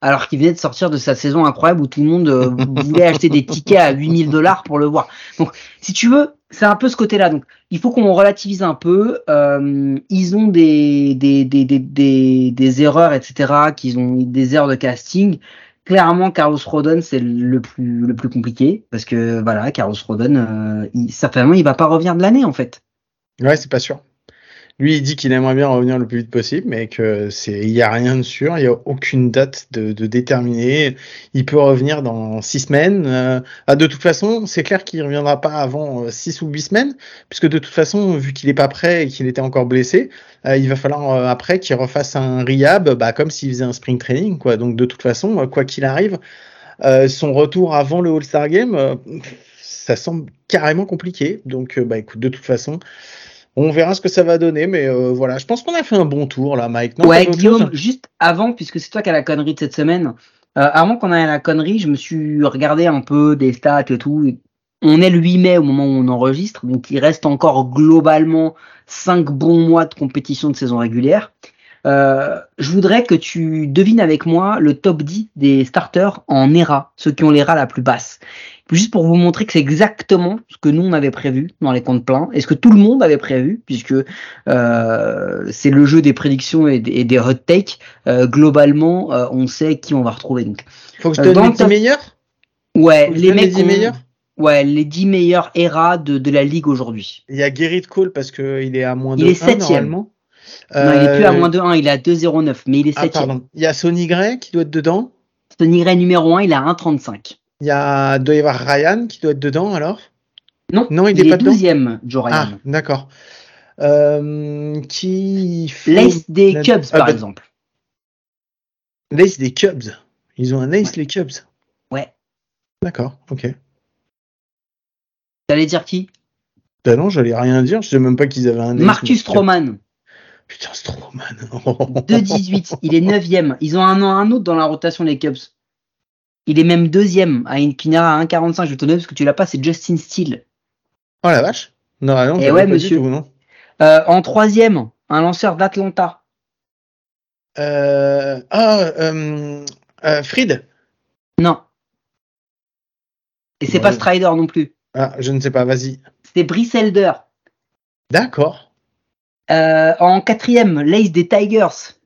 Alors qu'il venait de sortir de sa saison incroyable où tout le monde euh, voulait acheter des tickets à 8000 dollars pour le voir. Donc, si tu veux, c'est un peu ce côté-là. Donc, il faut qu'on relativise un peu. Euh, ils ont des, des, des, des, des, des erreurs, etc. Qu'ils ont des erreurs de casting. Clairement, Carlos Rodon, c'est le plus, le plus compliqué. Parce que, voilà, Carlos Rodon, euh, il, certainement, il va pas revenir de l'année, en fait. Ouais, c'est pas sûr. Lui, il dit qu'il aimerait bien revenir le plus vite possible, mais que c'est, il y a rien de sûr, il y a aucune date de, de déterminée. Il peut revenir dans six semaines. Euh, ah, de toute façon, c'est clair qu'il reviendra pas avant euh, six ou huit semaines, puisque de toute façon, vu qu'il est pas prêt et qu'il était encore blessé, euh, il va falloir après qu'il refasse un rehab, bah, comme s'il faisait un spring training, quoi. Donc, de toute façon, quoi qu'il arrive, son retour avant le All-Star Game, ça semble carrément compliqué. Donc, bah, écoute, de toute façon, on verra ce que ça va donner, mais euh, voilà, je pense qu'on a fait un bon tour là, Mike. Non, ouais, Guillaume, juste avant, puisque c'est toi qui as la connerie de cette semaine, euh, avant qu'on aille à la connerie, je me suis regardé un peu des stats et tout. On est le 8 mai au moment où on enregistre, donc il reste encore globalement 5 bons mois de compétition de saison régulière. Euh, je voudrais que tu devines avec moi le top 10 des starters en ERA, ceux qui ont l'ERA la plus basse. Juste pour vous montrer que c'est exactement ce que nous on avait prévu dans les comptes pleins et ce que tout le monde avait prévu, puisque euh, c'est le jeu des prédictions et des, et des hot takes. Euh, globalement, euh, on sait qui on va retrouver. Donc, Faut que je te donne le les 10 top- meilleurs? Ouais, les mecs, 10 ont- meilleurs? Ouais, les 10 meilleurs ERA de, de la ligue aujourd'hui. Il y a Gerrit Cole parce qu'il est à moins de Il est 1 septième. normalement. Non, il est plus à moins de 1, il est à 2,09, mais il est Ah, 7 pardon. Il y a Sonny Gray qui doit être dedans? Tony Gray numéro 1, il est à 1,35. Il y a doit y avoir Ryan qui doit être dedans alors? Non, Non, il est pas dedans? 12e, Joe Ah, Ryan. d'accord. Euh, qui fait- L'ace des la- Cubs, Ah, par bah, exemple. L'ace des Cubs. Ils ont un ace les Cubs. Ouais. D'accord, ok. T'allais dire qui? Bah non, j'allais rien dire. Je sais même pas qu'ils avaient un ace. Marcus Stroman, Putain, Stroman. 2,18. il est 9e. Ils ont un, un autre dans la rotation, les Cubs. Il est même deuxième à une Kinera à 1,45. Je vais te donner parce que tu l'as pas, c'est Justin Steele. Oh la vache. Non, non, Eh j'avais ouais, monsieur. tout, non. Euh, en troisième, un lanceur d'Atlanta. Euh, ah, euh, euh, Fried. Non. Et c'est Ouais. pas Strider non plus. Ah, je ne sais pas, vas-y. C'est Brice Elder. D'accord. En quatrième, l'ace des Tigers.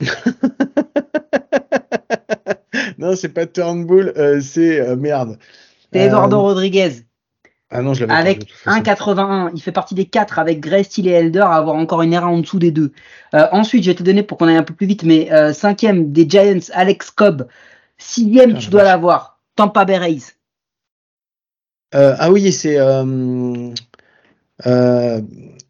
non, c'est pas Turnbull, euh, c'est euh, merde. C'est Euh, Eduardo Rodriguez. Ah non, je l'avais Avec toute façon. 1,81. Il fait partie des quatre avec Gray, Steele et Elder à avoir encore une erreur en dessous des deux. Euh, ensuite, je vais te donner pour qu'on aille un peu plus vite, mais euh, cinquième des Giants, Alex Cobb. Sixième, Putain, tu dois l'avoir. Tampa Bay Rays. Euh, ah oui, c'est. Euh, euh,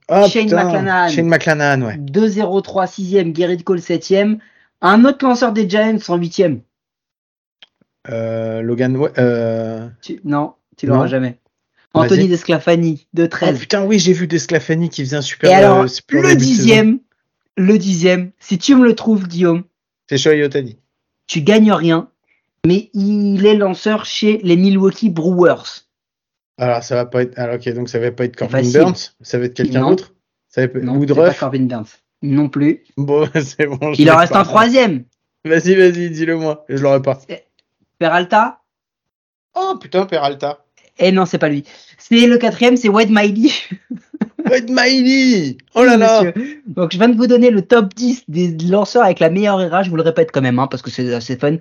ah, Shane putain, McClanahan. Shane McClanahan, ouais. 2-0-3, sixième, Gerrit Cole, septième. Un autre lanceur des Giants en huitième. Euh, Logan. Euh... Tu- Non, tu l'auras jamais. Anthony Desclafani, de Oh 13. putain, oui, j'ai vu Desclafani qui faisait un super. et alors, euh, super le dixième, le dixième, si tu me le trouves, Guillaume, C'est Shohei Ohtani. tu gagnes rien, mais il est lanceur chez les Milwaukee Brewers. Alors, ça va pas être. Alors, ok, donc ça va pas être Corbin. Burns, ça va être quelqu'un d'autre. Ça va être Non, pas Woodruff. Corbin Burns. Non plus. Bon, c'est bon. je Il en reste pas. un troisième. Vas-y, vas-y, dis-le moi. Je l'aurais pas. Peralta. Oh putain, Peralta. Eh non, c'est pas lui. C'est le quatrième, c'est Wade Miley. Wade Miley Oh là là monsieur. Donc je viens de vous donner le top 10 des lanceurs avec la meilleure ERA, je vous le répète quand même, hein, parce que c'est assez fun.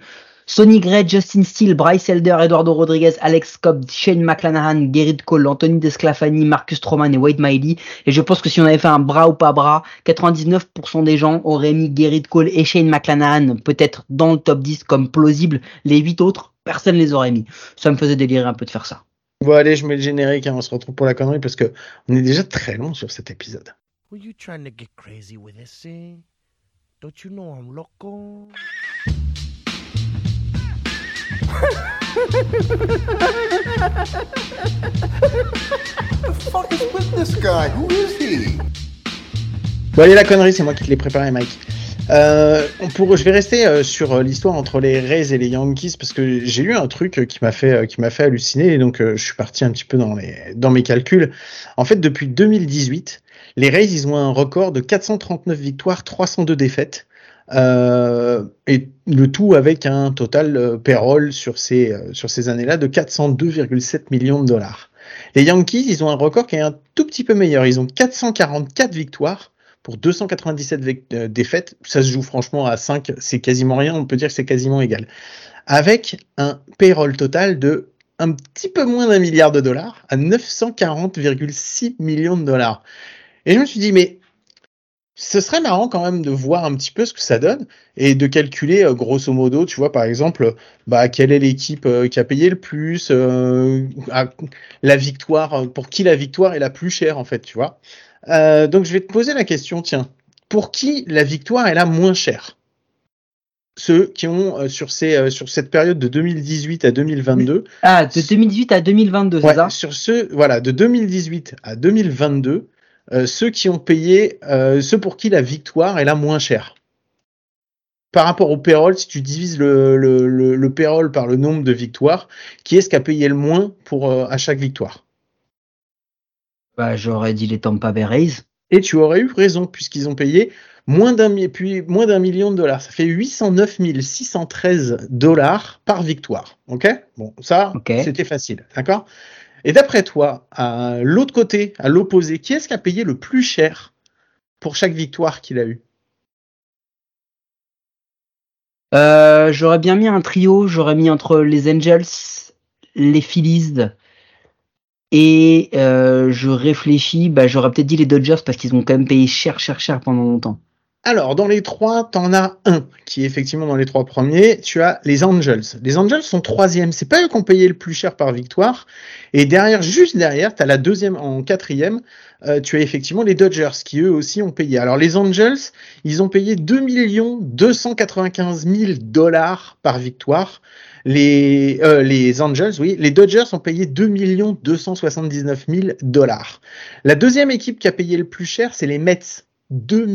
Sonny Gray, Justin Steele, Bryce Elder, Eduardo Rodriguez, Alex Cobb, Shane McClanahan, Gerrit Cole, Anthony Desclafani, Marcus Stroman et Wade Miley. Et je pense que si on avait fait un bras ou pas bras, 99% des gens auraient mis Gerrit Cole et Shane McClanahan peut-être dans le top 10 comme plausible. Les 8 autres, personne les aurait mis. Ça me faisait délirer un peu de faire ça. Bon, allez, je mets le générique, hein, on se retrouve pour la connerie parce que on est déjà très long sur cet épisode. Were you trying to get crazy with this thing? Don't you know I'm loco? Bon, allez, la connerie, c'est moi qui te l'ai préparé, Mike. Euh, pour, je vais rester euh, sur euh, l'histoire entre les Rays et les Yankees parce que j'ai lu un truc qui m'a fait, qui fait halluciner et donc je suis parti un petit peu dans, les, dans mes calculs. En fait, depuis 2018, les Rays, ils ont un record de 439 victoires, 302 défaites. Et le tout avec un total euh, payroll sur ces, euh, sur ces années-là de 402,7 millions de dollars. Les Yankees, ils ont un record qui est un tout petit peu meilleur. Ils ont 444 victoires pour 297 vec- euh, défaites. Ça se joue franchement à 5, c'est quasiment rien. On peut dire que c'est quasiment égal. Avec un payroll total de un petit peu moins d'un milliard de dollars à 940,6 millions de dollars. Et je me suis dit, mais ce serait marrant quand même de voir un petit peu ce que ça donne et de calculer euh, grosso modo, tu vois, par exemple, bah, quelle est l'équipe euh, qui a payé le plus, euh, à- la victoire, pour qui la victoire est la plus chère en fait, tu vois. Donc je vais te poser la question, tiens, pour qui la victoire est la moins chère? Ceux qui ont sur, ces, sur cette période de 2018 à 2022, Ah, de 2018 à 2022, c'est ça? sur ceux, voilà, de 2018 à 2022, euh, ceux qui ont payé, euh, ceux pour qui la victoire est la moins chère. Par rapport au payroll, si tu divises le, le, le, le payroll par le nombre de victoires, qui est-ce qui a payé le moins pour, euh, à chaque victoire? Bah, j'aurais dit les Tampa Bay Rays. Et tu aurais eu raison, puisqu'ils ont payé moins d'un mi- puis moins d'un million de dollars. Ça fait 809 613 dollars par victoire. Ok? Bon, ça, c'était facile. D'accord? Et d'après toi, à l'autre côté, à l'opposé, qui est-ce qui a payé le plus cher pour chaque victoire qu'il a eu Euh, j'aurais bien mis un trio, j'aurais mis entre les Angels, les Phillies et euh, je réfléchis, bah, j'aurais peut-être dit les Dodgers parce qu'ils ont quand même payé cher, cher, cher pendant longtemps. Alors, dans les trois, t'en as un qui est effectivement dans les trois premiers. Tu as les Angels. Les Angels sont troisième. C'est pas eux qui ont payé le plus cher par victoire. Et derrière, juste derrière, t'as la deuxième en quatrième. euh, tu as effectivement les Dodgers qui eux aussi ont payé. Alors les Angels, ils ont payé 2 295 000 dollars par victoire. Les, euh, les Angels, oui, les Dodgers ont payé 2 279 000 dollars. La deuxième équipe qui a payé le plus cher, c'est les Mets. 2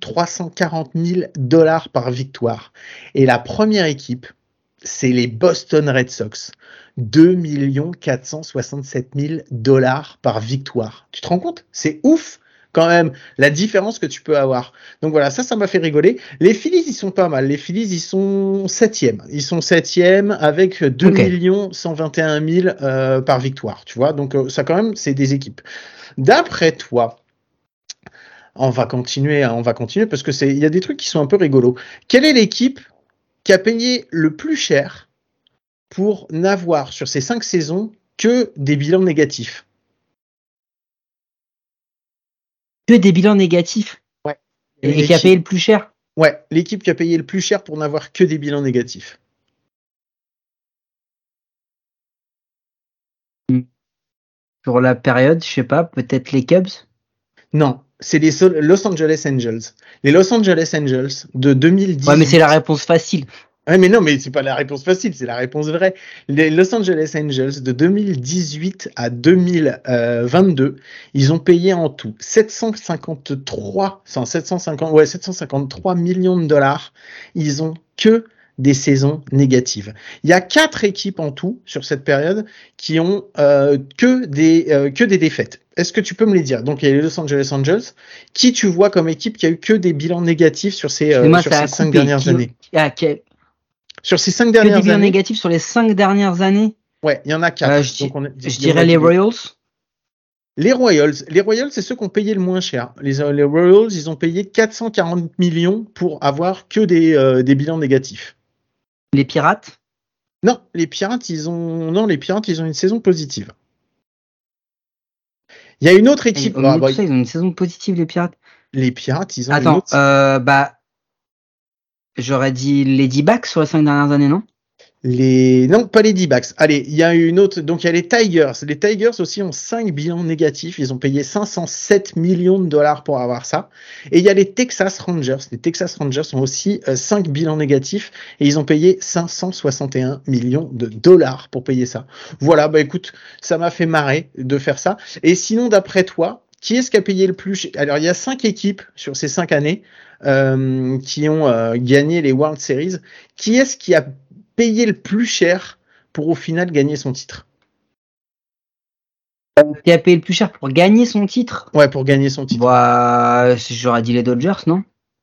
340 000 dollars par victoire. Et la première équipe, c'est les Boston Red Sox. 2 467 000 dollars par victoire. Tu te rends compte? C'est ouf quand même la différence que tu peux avoir. Donc voilà, ça, ça m'a fait rigoler. Les Phillies, ils sont pas mal. Les Phillies, ils sont septième. Ils sont septième avec 2 Ok. millions 121 000 euh, par victoire. Tu vois, donc euh, ça quand même, c'est des équipes. D'après toi, on va continuer, on va continuer parce que c'est, il y a des trucs qui sont un peu rigolos. Quelle est l'équipe qui a payé le plus cher pour n'avoir sur ces cinq saisons que des bilans négatifs? Que des bilans négatifs? Ouais. Et, qui a payé le plus cher? Ouais, l'équipe qui a payé le plus cher pour n'avoir que des bilans négatifs. Sur la période, je sais pas, peut-être les Cubs? Non, c'est les Los Angeles Angels. Les Los Angeles Angels de 2010. Ouais, mais c'est la réponse facile. Ouais, mais non, mais c'est pas la réponse facile, c'est la réponse vraie. Les Los Angeles Angels de 2018 à 2022, ils ont payé en tout 753, enfin, 750, ouais, 753 millions de dollars. Ils ont que des saisons négatives. Il y a quatre équipes en tout sur cette période qui ont euh, que des euh, que des défaites. Est-ce que tu peux me les dire? Donc il y a les Los Angeles Angels. Qui tu vois comme équipe qui a eu que des bilans négatifs sur ces, euh, Excuse-moi, sur ces cinq coupé. dernières Qui- années? Ah, Sur ces cinq que dernières des bilans années? négatifs sur les cinq dernières années? Ouais, il y en a quatre. Euh, je, Donc, on est- je dirais les Royals. Les Royals, les Royals, c'est ceux qui ont payé le moins cher. Les, euh, les Royals, ils ont payé 440 millions pour avoir que des, euh, des bilans négatifs. Les Pirates? Non, les Pirates, ils ont non, les Pirates, ils ont une saison positive. Il y a une autre équipe. Ah, bah, ça, ils ont une saison positive, les Pirates. les Pirates, ils ont une Attends, autre. euh, bah, j'aurais dit les D-backs sur les cinq dernières années, non? Les non, pas les D-backs. Allez, il y a une autre. Donc il y a les Tigers. Les Tigers aussi ont 5 bilans négatifs. Ils ont payé 507 millions de dollars pour avoir ça. Et il y a les Texas Rangers. Les Texas Rangers ont aussi 5 bilans négatifs et ils ont payé 561 millions de dollars pour payer ça. Voilà, bah écoute, ça m'a fait marrer de faire ça. Et sinon, d'après toi, qui est-ce qui a payé le plus Alors il y a cinq équipes sur ces cinq années euh, qui ont euh, gagné les World Series. Qui est-ce qui a payé le plus cher pour au final gagner son titre Qui a payé le plus cher pour gagner son titre? Ouais, pour gagner son titre. Bah, j'aurais dit les Dodgers, non?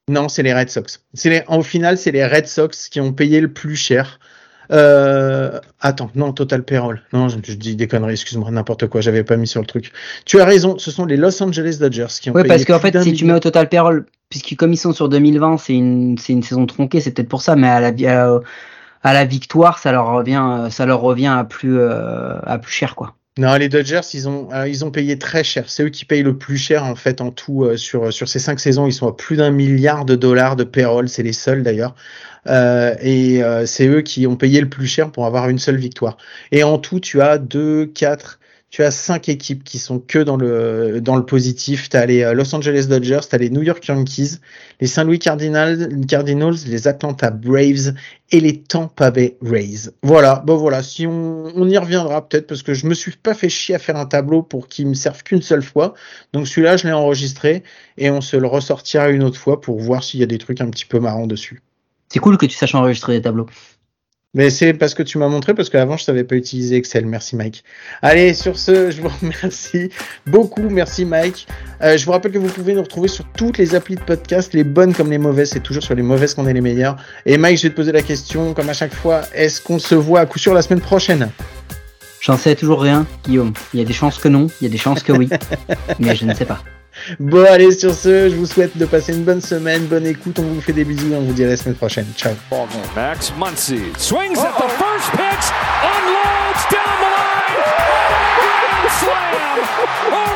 Non, c'est les Red Sox. C'est les, au final, c'est les Red Sox qui ont payé le plus cher. Euh, attends, non, Total Payroll. Non, je, je dis des conneries, excuse-moi, n'importe quoi, j'avais pas mis sur le truc. Tu as raison, ce sont les Los Angeles Dodgers qui ont Ouais, payé parce qu'en fait, si tu mets au total payroll, puisque comme ils sont sur 2020, c'est une, saison tronquée, c'est peut-être pour ça, mais à la, à, à la victoire, ça leur revient, ça leur revient à plus, euh, à plus cher, quoi. Non, les Dodgers, ils ont, euh, ils ont payé très cher. C'est eux qui payent le plus cher en fait en tout euh, sur ces cinq saisons. Ils sont à plus d'un milliard de dollars de payroll. C'est les seuls d'ailleurs. Euh, et euh, c'est eux qui ont payé le plus cher pour avoir une seule victoire. Et en tout, tu as deux, quatre, tu as cinq équipes qui sont que dans le positif. Tu as les euh, Los Angeles Dodgers, tu as les New York Yankees, les Saint Louis Cardinals, les Atlanta Braves et les Tampa Bay Rays. Voilà, bon voilà, si on, on y reviendra peut-être parce que je me suis pas fait chier à faire un tableau pour qu'il me serve qu'une seule fois. Donc celui-là, je l'ai enregistré et on se le ressortira une autre fois pour voir s'il y a des trucs un petit peu marrants dessus. C'est cool que tu saches enregistrer des tableaux. Mais c'est parce que tu m'as montré, parce qu'avant je savais pas utiliser Excel. Merci Mike. Allez, sur ce, je vous remercie beaucoup. Merci Mike. Euh, je vous rappelle que vous pouvez nous retrouver sur toutes les applis de podcast, les bonnes comme les mauvaises. C'est toujours sur les mauvaises qu'on est les meilleurs. Et Mike, je vais te poser la question, comme à chaque fois, est-ce qu'on se voit à coup sûr la semaine prochaine? J'en sais toujours rien, Guillaume. Il y a des chances que non, il y a des chances que oui, mais je ne sais pas. Bon, allez, sur ce, je vous souhaite de passer une bonne semaine, bonne écoute. On vous fait des bisous et on vous dit à la semaine prochaine. Ciao. Max Muncy swings at the first pitch, unloads down the line. Grand slam!